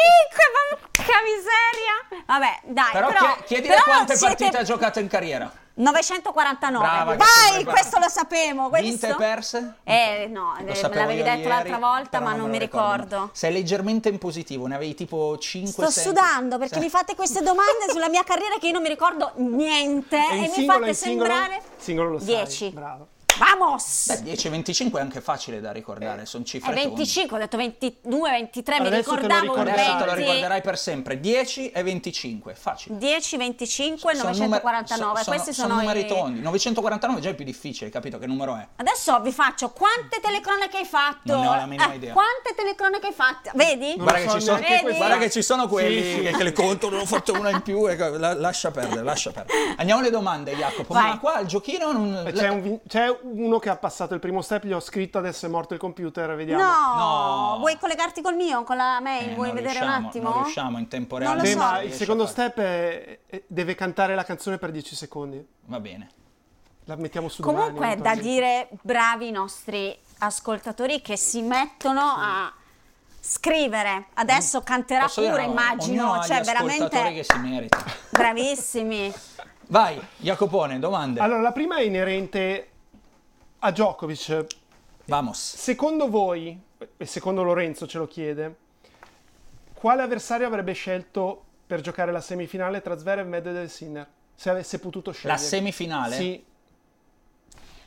porca miseria! Vabbè, dai, Però, però, chie- chiedile però quante siete- partite ha giocato in carriera. 949. Brava, Vai, questo lo sapevo. Questo... Vinte e perse? Eh, no, Lo eh, me l'avevi detto ieri, l'altra volta, ma non lo mi ricordo. Sei leggermente in positivo, ne avevi tipo 5 Sto sudando perché mi fate queste domande sulla mia carriera che io non mi ricordo niente E e mi singolo, fate in singolo? sembrare Singolo lo sai. 10. Bravo. Vamos! Beh, 10 e 25 è anche facile da ricordare, sono È cifre tondi. 25, ho detto 22, 23, mi Adesso te lo ricordavo ricorderai. Adesso te lo 20. ricorderai per sempre. 10 e 25, facile. 10, 25 e Sono numer- 949. so- Questi sono, sono numeri i... tondi. 949 è già il più difficile, capito che numero è? Adesso vi faccio quante telecronache hai fatto? Non ne ho la minima Eh, idea. Quante telecronache hai fatte? Vedi? Guarda che, so ci sono, Vedi? guarda che ci sono quelli Sì, sì. Che, che le contano, ne ho fatto una in più. E, la- lascia perdere, lascia perdere. Andiamo alle domande, Jacopo. Vai. Ma qua il giochino non. C'è, un c'è uno che ha passato il primo step, gli ho scritto adesso è morto il computer, vediamo. No. No. vuoi collegarti col mio, con la mail? Eh, vuoi vedere un attimo? Non riusciamo in tempo Non reale. lo Beh, so. ma il secondo step è, deve cantare la canzone per 10 secondi. Va bene. La mettiamo su Comunque domani, è da eventualmente. dire bravi i nostri ascoltatori che si mettono a scrivere. Adesso canterà Posso pure, immagino, Ognuno ha cioè veramente che si merita. bravissimi. Vai, Jacopone, domande. Allora, la prima è inerente a Djokovic. Vamos. Secondo voi, e secondo Lorenzo ce lo chiede, quale avversario avrebbe scelto per giocare la semifinale tra Zverev, Medvedev e Sinner? Se avesse potuto La scegliere. semifinale? Sì.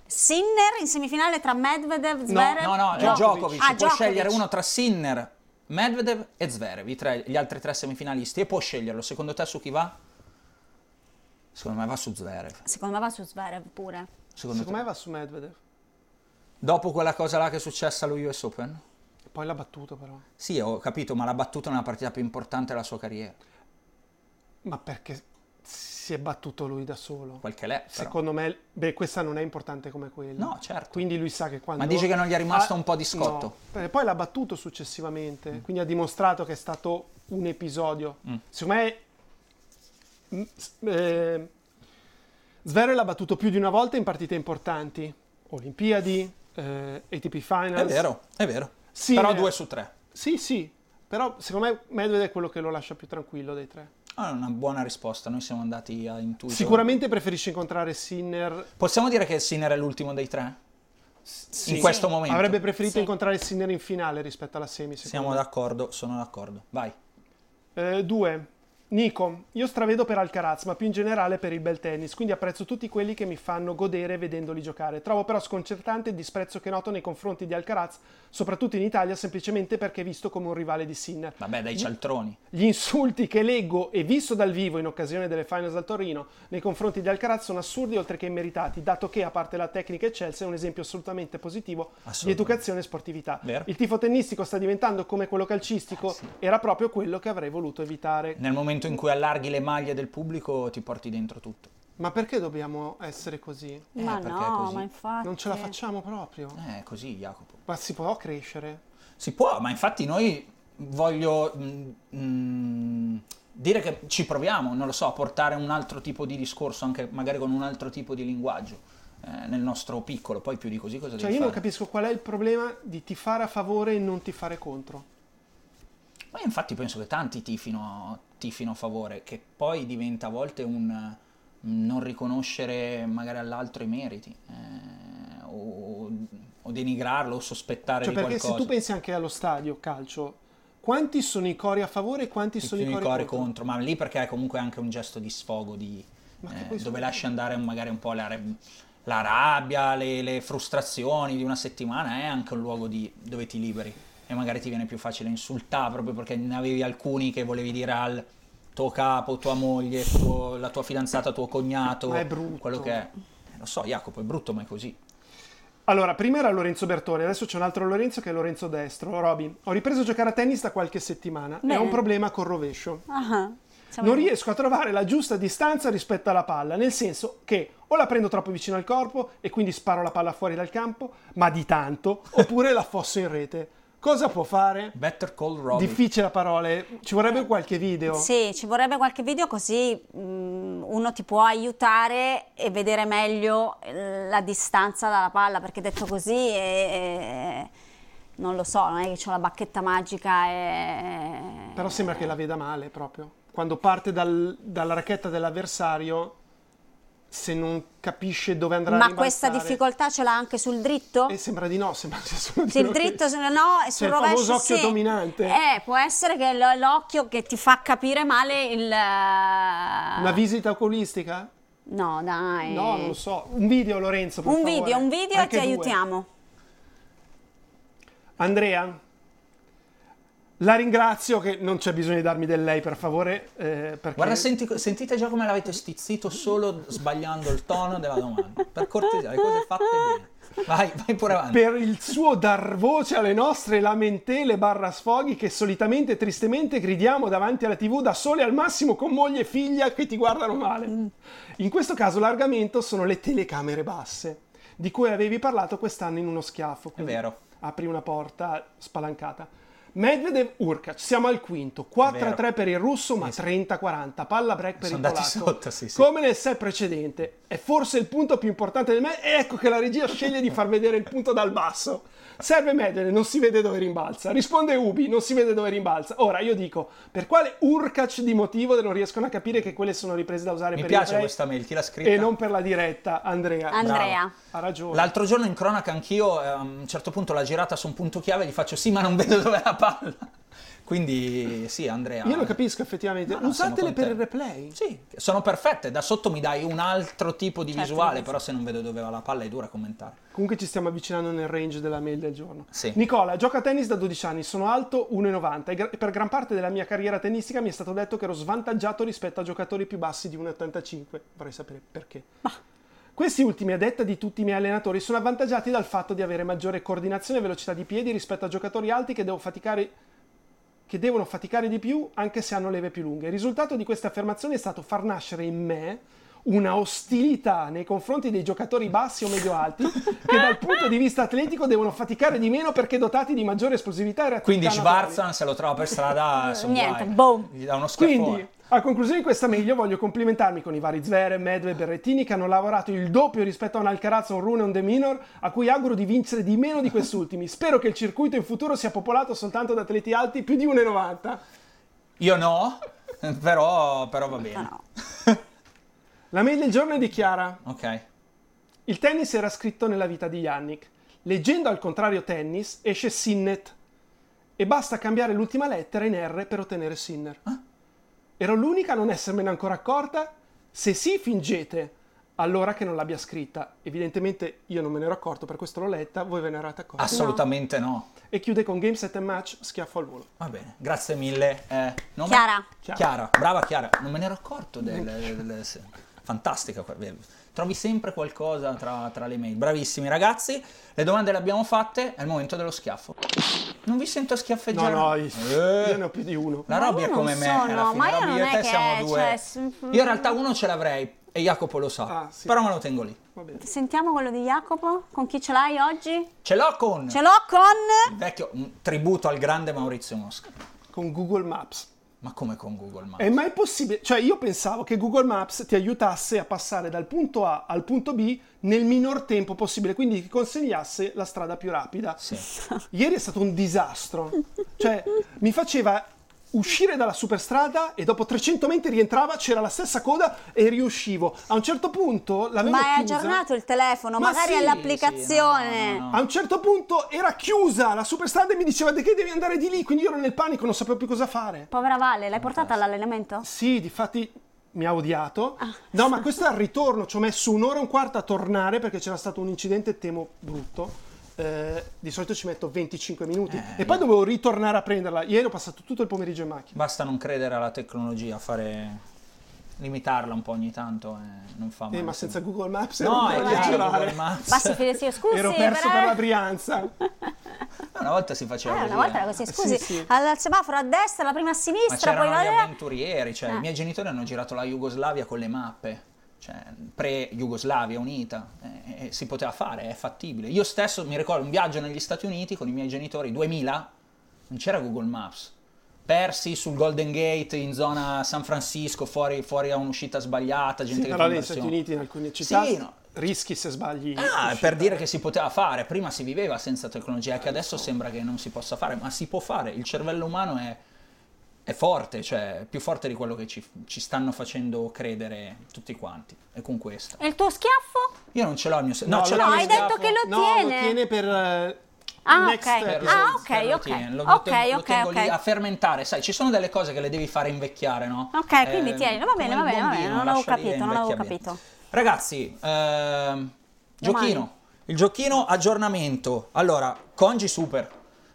Sinner in semifinale tra Medvedev, Zverev. No, no, Djokovic. Djokovic. Ah, può Djokovic. scegliere uno tra Sinner, Medvedev e Zverev, i tre- gli altri tre semifinalisti, e può sceglierlo. Secondo te su chi va? Secondo me va su Zverev. Secondo me va su Zverev pure. Secondo Secondo me va su Medvedev. Dopo quella cosa là che è successa allo US Open? Poi l'ha battuto però. Sì, ho capito, ma l'ha battuta nella partita più importante della sua carriera. Ma perché si è battuto lui da solo? Qualche lei, però. Secondo me, beh, questa non è importante come quella. No, certo. Quindi lui sa che quando... Ma dice che non gli è rimasto Ah, un po' di scotto? no, poi l'ha battuto successivamente, quindi ha dimostrato che è stato un episodio. Mm. Secondo me... mm, eh, Zverev l'ha battuto più di una volta in partite importanti. Olimpiadi, eh, ATP Finals. È vero, è vero. Sì, però eh, due su tre. Sì, sì. Però secondo me Medvedev è quello che lo lascia più tranquillo dei tre. Ah, una buona risposta, noi siamo andati a intuito. Sicuramente preferisci incontrare Sinner. Possiamo dire che Sinner è l'ultimo dei tre? Sì. In questo momento. Avrebbe preferito Sì. incontrare Sinner in finale rispetto alla semi. Siamo me. d'accordo, sono d'accordo. Vai. Eh, due. Nico, io stravedo per Alcaraz, ma più in generale per il bel tennis, quindi apprezzo tutti quelli che mi fanno godere vedendoli giocare. Trovo però sconcertante il disprezzo che noto nei confronti di Alcaraz, soprattutto in Italia, semplicemente perché è visto come un rivale di Sinner. Vabbè, dai cialtroni. Gli insulti che leggo e visto dal vivo in occasione delle finals al Torino nei confronti di Alcaraz sono assurdi oltre che immeritati, dato che, a parte la tecnica eccelsa, è un esempio assolutamente positivo di Assolutamente. educazione e sportività. Vero. Il tifo tennistico sta diventando come quello calcistico, era proprio quello che avrei voluto evitare. Nel momento in cui allarghi le maglie del pubblico ti porti dentro tutto. Ma perché dobbiamo essere così? ma perché è no, così. ma infatti. Non ce la facciamo proprio. Eh, così Jacopo. Ma si può crescere? Si può, ma infatti noi voglio mm, mm, dire che ci proviamo, non lo so, a portare un altro tipo di discorso, anche magari con un altro tipo di linguaggio eh, nel nostro piccolo, poi più di così cosa Cioè devi io non fare? capisco qual è il problema di tifare a favore e non tifare contro. Ma infatti penso che tanti tifino, tifino a favore, che poi diventa a volte un un non riconoscere magari all'altro i meriti, eh, o, o denigrarlo, o sospettare Cioè di perché qualcosa. se tu pensi anche allo stadio calcio, quanti sono i cori a favore e quanti sono i cori, cori contro? contro, ma lì perché è comunque anche un gesto di sfogo, di, eh, dove lasci andare magari un po' la, la rabbia, le, le frustrazioni di una settimana, è anche un luogo di- dove ti liberi e magari ti viene più facile insultare proprio perché ne avevi alcuni che volevi dire al tuo capo, tua moglie, tuo- la tua fidanzata, tuo cognato, Ma è brutto. quello che è. Eh, Lo so, Jacopo, è brutto, ma è così. Allora, prima era Lorenzo Bertoni, adesso c'è un altro Lorenzo che è Lorenzo Destro. Roby, ho ripreso a giocare a tennis da qualche settimana e ho un problema col rovescio. Siamo Non in- riesco a trovare la giusta distanza rispetto alla palla, nel senso che o la prendo troppo vicino al corpo e quindi sparo la palla fuori dal campo, ma di tanto, oppure la fosso in rete. Cosa può fare? Better call Robbie. Difficile a parole, ci vorrebbe qualche video. Sì, ci vorrebbe qualche video così mm, uno ti può aiutare e vedere meglio eh, la distanza dalla palla, perché detto così eh, non lo so, non è che ho la bacchetta magica e... Però sembra che la veda male proprio. Quando parte dal- dalla racchetta dell'avversario, se non capisce dove andrà a Ma questa difficoltà ce l'ha anche sul dritto? Eh, sembra di no, sembra sia solo Sul dritto che- se- no e sul Cioè, il rovescio famoso occhio sì. dominante. Eh, può essere che l- l'occhio che ti fa capire male il... Una visita oculistica? No, dai. No, non lo so. Un video, Lorenzo, Un favore. video, un video e ti due. aiutiamo. Andrea, la ringrazio che non c'è bisogno di darmi del lei, per favore, eh, perché... Guarda, senti- sentite già come l'avete stizzito solo sbagliando il tono della domanda. Per cortesia, le cose fatte bene. Vai, vai pure avanti. per il suo dar voce alle nostre lamentele barra sfoghi che solitamente e tristemente gridiamo davanti alla tv da sole al massimo con moglie e figlia che ti guardano male. In questo caso l'argomento sono le telecamere basse, di cui avevi parlato quest'anno in uno schiaffo. È vero. Apri una porta spalancata. Medvedev Urkac, siamo al quinto, 4-3 per il russo ma 30-40, palla break per Sono il andati polacco. sotto, sì, sì. Come nel set precedente, è forse il punto più importante del match. E ecco che la regia sceglie di far vedere il punto dal basso. Serve Medvedev, non si vede dove rimbalza. Risponde Ubi, non si vede dove rimbalza. Ora io dico, per quale Urkac di motivo non riescono a capire che quelle sono riprese da usare Mi per piace il play questa mail, chi l'ha scritta? e non per la diretta, Andrea. Andrea. Bravo. Ha ragione. L'altro giorno in cronaca anch'io, eh, a un certo punto l'ha girata su un punto chiave, gli faccio sì, ma non vedo dove la palla. Quindi sì, Andrea. Io lo capisco effettivamente. No, no, Usatele per il replay. Sì, sono perfette. Da sotto mi dai un altro tipo di Certo, visuale, però se non vedo dove va la palla è dura commentare. Comunque ci stiamo avvicinando nel range della mail del giorno. Sì. Nicola, gioca a tennis da 12 anni, sono alto 1,90 e per gran parte della mia carriera tennistica mi è stato detto che ero svantaggiato rispetto a giocatori più bassi di 1,85. Vorrei sapere perché. Questi ultimi, a detta di tutti i miei allenatori, sono avvantaggiati dal fatto di avere maggiore coordinazione e velocità di piedi rispetto a giocatori alti che devo faticare che devono faticare di più anche se hanno leve più lunghe. Il risultato di queste affermazioni è stato far nascere in me una ostilità nei confronti dei giocatori bassi o medio-alti che dal punto di vista atletico devono faticare di meno perché dotati di maggiore esplosività e reattività Quindi. Schwarzan se lo trova per strada, sono Niente, boom. Gli dà uno schiaffone. Quindi, a conclusione di questa mail, io voglio complimentarmi con i vari Zverev, Medvedev e Berrettini che hanno lavorato il doppio rispetto a un Alcaraz, un Rune e un De Minor, a cui auguro di vincere di meno di quest'ultimi. Spero che il circuito in futuro sia popolato soltanto da atleti alti più di 1,90. Io no, però, però va bene. La mail del giorno è di Chiara. Ok. Il tennis era scritto nella vita di Yannick. Leggendo al contrario tennis esce Sinnet e basta cambiare l'ultima lettera in R per ottenere Sinner. Ero l'unica a non essermene ancora accorta? Se sì, fingete. Allora che non l'abbia scritta. Evidentemente io non me ne ero accorto, per questo l'ho letta, voi ve ne erate accorti. Assolutamente no. E chiude con Game Set and Match, schiaffo al volo. Va bene, grazie mille. Eh, nome? Chiara. Chiara. brava Chiara. Non me ne ero accorto del... del- fantastica. que- Trovi sempre qualcosa tra, tra le mail. Bravissimi ragazzi. Le domande le abbiamo fatte, è il momento dello schiaffo. Non vi sento No, schiaffeggiare. no, io, Eh. io ne ho più di uno. La Robby io è come me sono, ma io Robby, non e è te che, siamo due. cioè, s- Io in realtà uno ce l'avrei e Jacopo lo sa. Ah, sì. Però me lo tengo lì. Va bene. Sentiamo quello di Jacopo. Con chi ce l'hai oggi? Ce l'ho con Ce l'ho con... il vecchio un tributo al grande Maurizio Mosca. Con Google Maps. Ma come con Google Maps? È mai possibile? Cioè, io pensavo che Google Maps ti aiutasse a passare dal punto A al punto B nel minor tempo possibile, quindi ti consigliasse la strada più rapida. Sì. Ieri è stato un disastro. Cioè, mi faceva uscire dalla superstrada e dopo 300 metri rientrava, c'era la stessa coda e riuscivo. A un certo punto l'avevo Ma è chiusa. aggiornato il telefono, Ma magari sì, è l'applicazione. A un certo punto era chiusa la superstrada e mi diceva che devi andare di lì, quindi io ero nel panico, non sapevo più cosa fare. Povera Valle, l'hai portata all'allenamento? Sì, difatti mi ha odiato. Ah. No, ma questo è al ritorno, ci ho messo un'ora e un quarto a tornare perché c'era stato un incidente, temo brutto. Eh, di solito ci metto 25 minuti Eh, e poi dovevo ritornare a prenderla. Ieri ho passato tutto il pomeriggio in macchina. Basta non credere alla tecnologia, fare limitarla un po' ogni tanto e non fa male. Eh, ma senza Google Maps No, è chiaro. Google Maps. Basti fide sì, scusi. Ero perso però- per la Brianza. Una volta si faceva Eh, così. una volta era eh. così, scusi, Sì, sì. al semaforo a destra, la prima a Ma sinistra, poi va gli là. avventurieri, cioè Ah. i miei genitori hanno girato la Jugoslavia con le mappe, cioè pre-Jugoslavia unita, e, e si poteva fare, è fattibile. Io stesso mi ricordo un viaggio negli Stati Uniti con i miei genitori, 2000, non c'era Google Maps. Persi sul Golden Gate in zona San Francisco, fuori, fuori a un'uscita sbagliata, gente Sì, che però negli. Stati Uniti in alcune città Sì, no. rischi se sbagli. Ah, per dire che si poteva fare, prima si viveva senza tecnologia, che adesso sembra che non si possa fare, ma si può fare, il cervello umano è, è forte, cioè più forte di quello che ci, ci stanno facendo credere tutti quanti, e con questo. E il tuo schiaffo? Io non ce l'ho il mio... se- No, ce lo- l'ho No, hai mio detto schiaffo. che lo No, tiene. lo tiene per eh, Ah, next ok. Ah, ok, Per lo ok. tieni, lo- Ok, lo tengo- lo ok, tengo lì ok. a fermentare, sai, ci sono delle cose che le devi fare invecchiare, no? Ok, quindi Eh, tienilo, va bene, va bene, va bene, non avevo lascia lì e capito, non avevo invecchia bene. capito. Ragazzi, ehm, Domani. giochino. Il giochino aggiornamento. Allora, Congi super,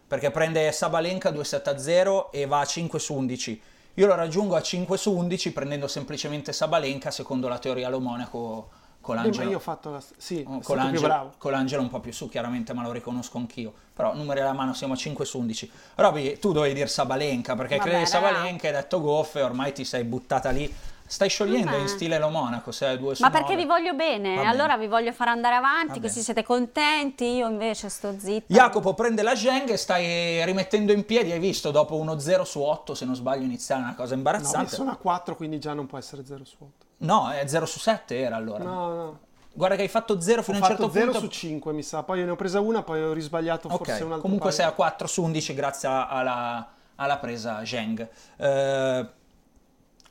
perché prende Sabalenka 2-7 a 0 e va a 5 su 11. Io lo raggiungo a 5 su 11 prendendo semplicemente Sabalenka secondo la teoria lo Monaco con Eh, l'Angelo. io ho fatto la... Sì, Oh, con, più l'Angelo, bravo. con l'Angelo un po' più su, chiaramente, ma lo riconosco anch'io. Però numeri alla mano siamo a 5 su 11. Roby, tu dovevi dire Sabalenka, perché Vabbè, credi. Sabalenka, hai detto goffe, ormai ti sei buttata lì. Stai sciogliendo Vabbè. in stile lo Monaco, sei a 2 su Ma perché 9. vi voglio bene, bene. allora vi voglio fare andare avanti, Va così siete contenti, io invece sto zitta. Jacopo prende la Zheng e stai rimettendo in piedi, hai visto, dopo uno 0 su 8, se non sbaglio, iniziale, una cosa No, io imbarazzante. sono a 4, quindi già non può essere 0 su 8. No, è 0 su 7 era allora. No, no. Guarda che hai fatto 0 Ho fino a un fatto certo 0 punto. su 5, mi sa. Poi ne ho presa una, poi ho risbagliato Ok, forse un altro comunque paio. sei a 4 su 11 grazie alla, alla presa Zheng. Eh,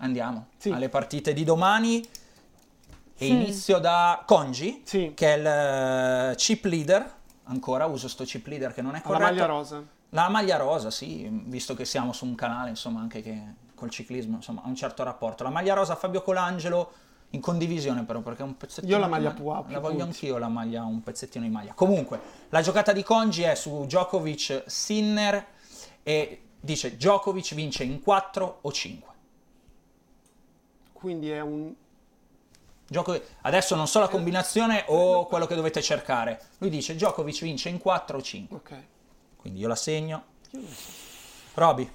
andiamo Sì. alle partite di domani. E inizio da Konji, Sì. che è il eh, chip leader. Ancora uso sto chip leader che non è corretto. maglia rosa. La maglia rosa, sì, visto che siamo su un canale, insomma, anche che col ciclismo, insomma, ha un certo rapporto. La maglia rosa Fabio Colangelo in condivisione però, perché è un pezzettino Io la di maglia Pua, La voglio anch'io la maglia, un pezzettino di maglia. Comunque, la giocata di Congi è su Djokovic Sinner e dice Djokovic vince in 4 o 5. Quindi è un... Djokovic- Adesso non so la combinazione o quello che dovete cercare. Lui dice Djokovic vince in 4 o 5. Ok. Quindi io la segno. Roby,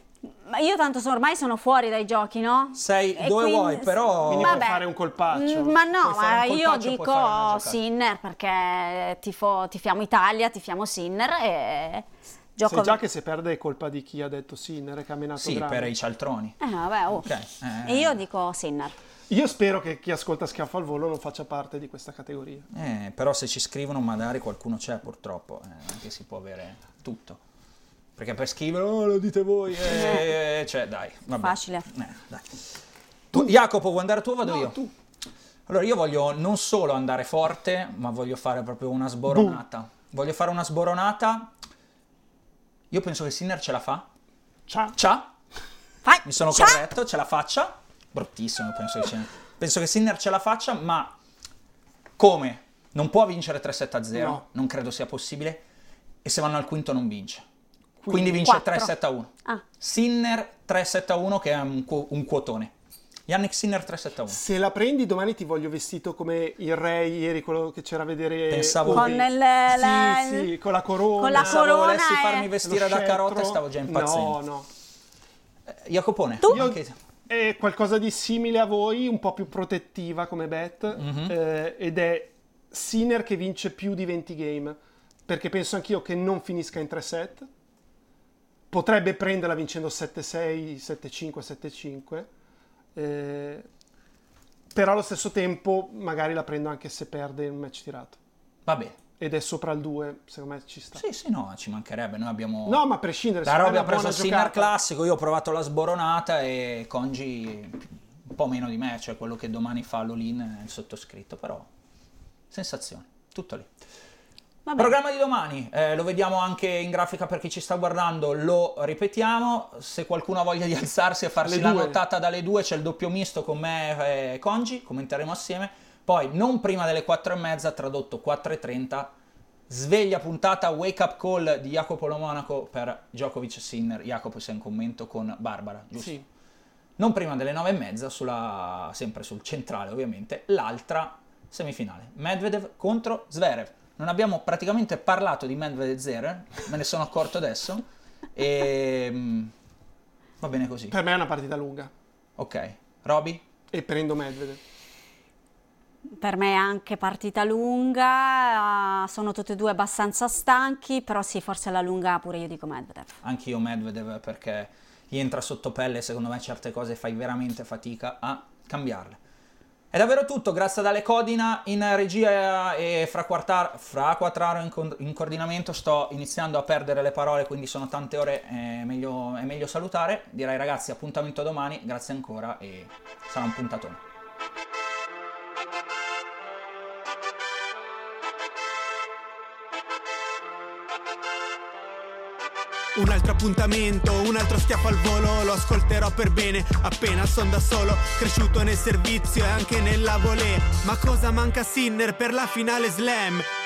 Ma io tanto sono- ormai sono fuori dai giochi, no? sei E dove quindi- vuoi, però... Quindi Vabbè. puoi fare un colpaccio. Mm, Ma no, ma io dico. Sinner perché tifo, tifiamo Italia, tifiamo Sinner e gioco... Sai già che se perde è colpa di chi ha detto Sinner, che ha menato Sì, grande. per i cialtroni. Eh, vabbè, oh. Ok. eh. E io dico Sinner. Io spero che chi ascolta Schiaffo al Volo non faccia parte di questa categoria. Eh, però se ci scrivono magari qualcuno c'è purtroppo, eh, anche si può avere tutto. Perché per scrivere, oh, lo dite voi, eh, cioè dai, vabbè. Facile. Eh, dai. Tu, Jacopo, vuoi andare tu o vado No, io? tu. Allora, io voglio non solo andare forte, ma voglio fare proprio una sboronata. Voglio fare una sboronata. Io penso che Sinner ce la fa. Ciao. Ciao. Vai. Mi sono Ciao. corretto, ce la faccia. Bruttissimo, penso che sia. Penso che Sinner ce la faccia, ma come? Non può vincere 3-7 a 0, No. non credo sia possibile. E se vanno al quinto non vince. Quindi vince Quattro. 3-7 a 1. Ah. Sinner 3-7 a 1 che è un, un quotone. Yannick Sinner 3-7 a 1. Se la prendi domani ti voglio vestito come il re ieri, quello che c'era a vedere. Pensavo- Con il- la- Sì, sì, con la corona. Con la Pensavo corona volessi e- farmi vestire da carota e stavo già impazzendo. No, no. Jacopone, Tu? Io- anche- È qualcosa di simile a voi, un po' più protettiva come bet, Mhm. eh, ed è Sinner che vince più di 20 game, perché penso anch'io che non finisca in 3 set. Potrebbe prenderla vincendo 7-6, 7-5, 7-5. Eh, però allo stesso tempo magari la prendo anche se perde un match tirato. Va bene. Ed è sopra il 2, secondo me ci sta. Sì, sì, no, ci mancherebbe. Noi abbiamo... No, ma a prescindere, La è ha preso il Sinner classico, io ho provato la sboronata e Congi un po' meno di me, cioè quello che domani fa l'all-in è il sottoscritto, però sensazione, tutto lì. Vabbè. Programma di domani, eh, lo vediamo anche in grafica per chi ci sta guardando, lo ripetiamo, se qualcuno ha voglia di alzarsi e farsi la nottata dalle due c'è il doppio misto con me e Congi, commenteremo assieme, poi non prima delle 4 e mezza, tradotto 4 e 30, sveglia puntata wake up call di Jacopo Lo Monaco per Djokovic e Sinner, Jacopo sei in commento con Barbara, giusto? Sì. non prima delle nove e mezza, sulla, sempre sul centrale ovviamente, l'altra semifinale, Medvedev contro Zverev. Non abbiamo praticamente parlato di Medvedev Zverev, me ne sono accorto adesso, e mm, va bene così. Per me è una partita lunga Ok, Roby? e prendo Medvedev. Per me è anche partita lunga, eh, sono tutti e due abbastanza stanchi, però sì, forse alla lunga pure io dico Medvedev. Anch'io Medvedev perché gli entra sotto pelle secondo me certe cose fai veramente fatica a cambiarle. È davvero tutto, grazie ad Ale Codina in regia e fra, Quartar- fra Quattraro in, con- in coordinamento sto iniziando a perdere le parole, quindi sono tante ore, è meglio, è meglio salutare. Direi ragazzi appuntamento domani, grazie ancora e sarà un puntatone. Un altro appuntamento, un altro schiaffo al volo, lo ascolterò per bene, appena son da solo, cresciuto nel servizio e anche nella volée. Ma cosa manca Sinner per la finale slam?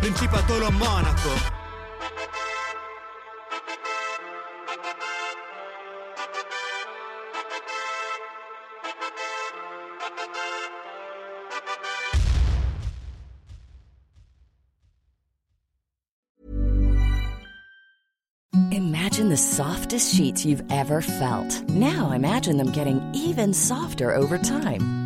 Principato Lo Monaco. Imagine the softest sheets you've ever felt. Now imagine them getting even softer over time.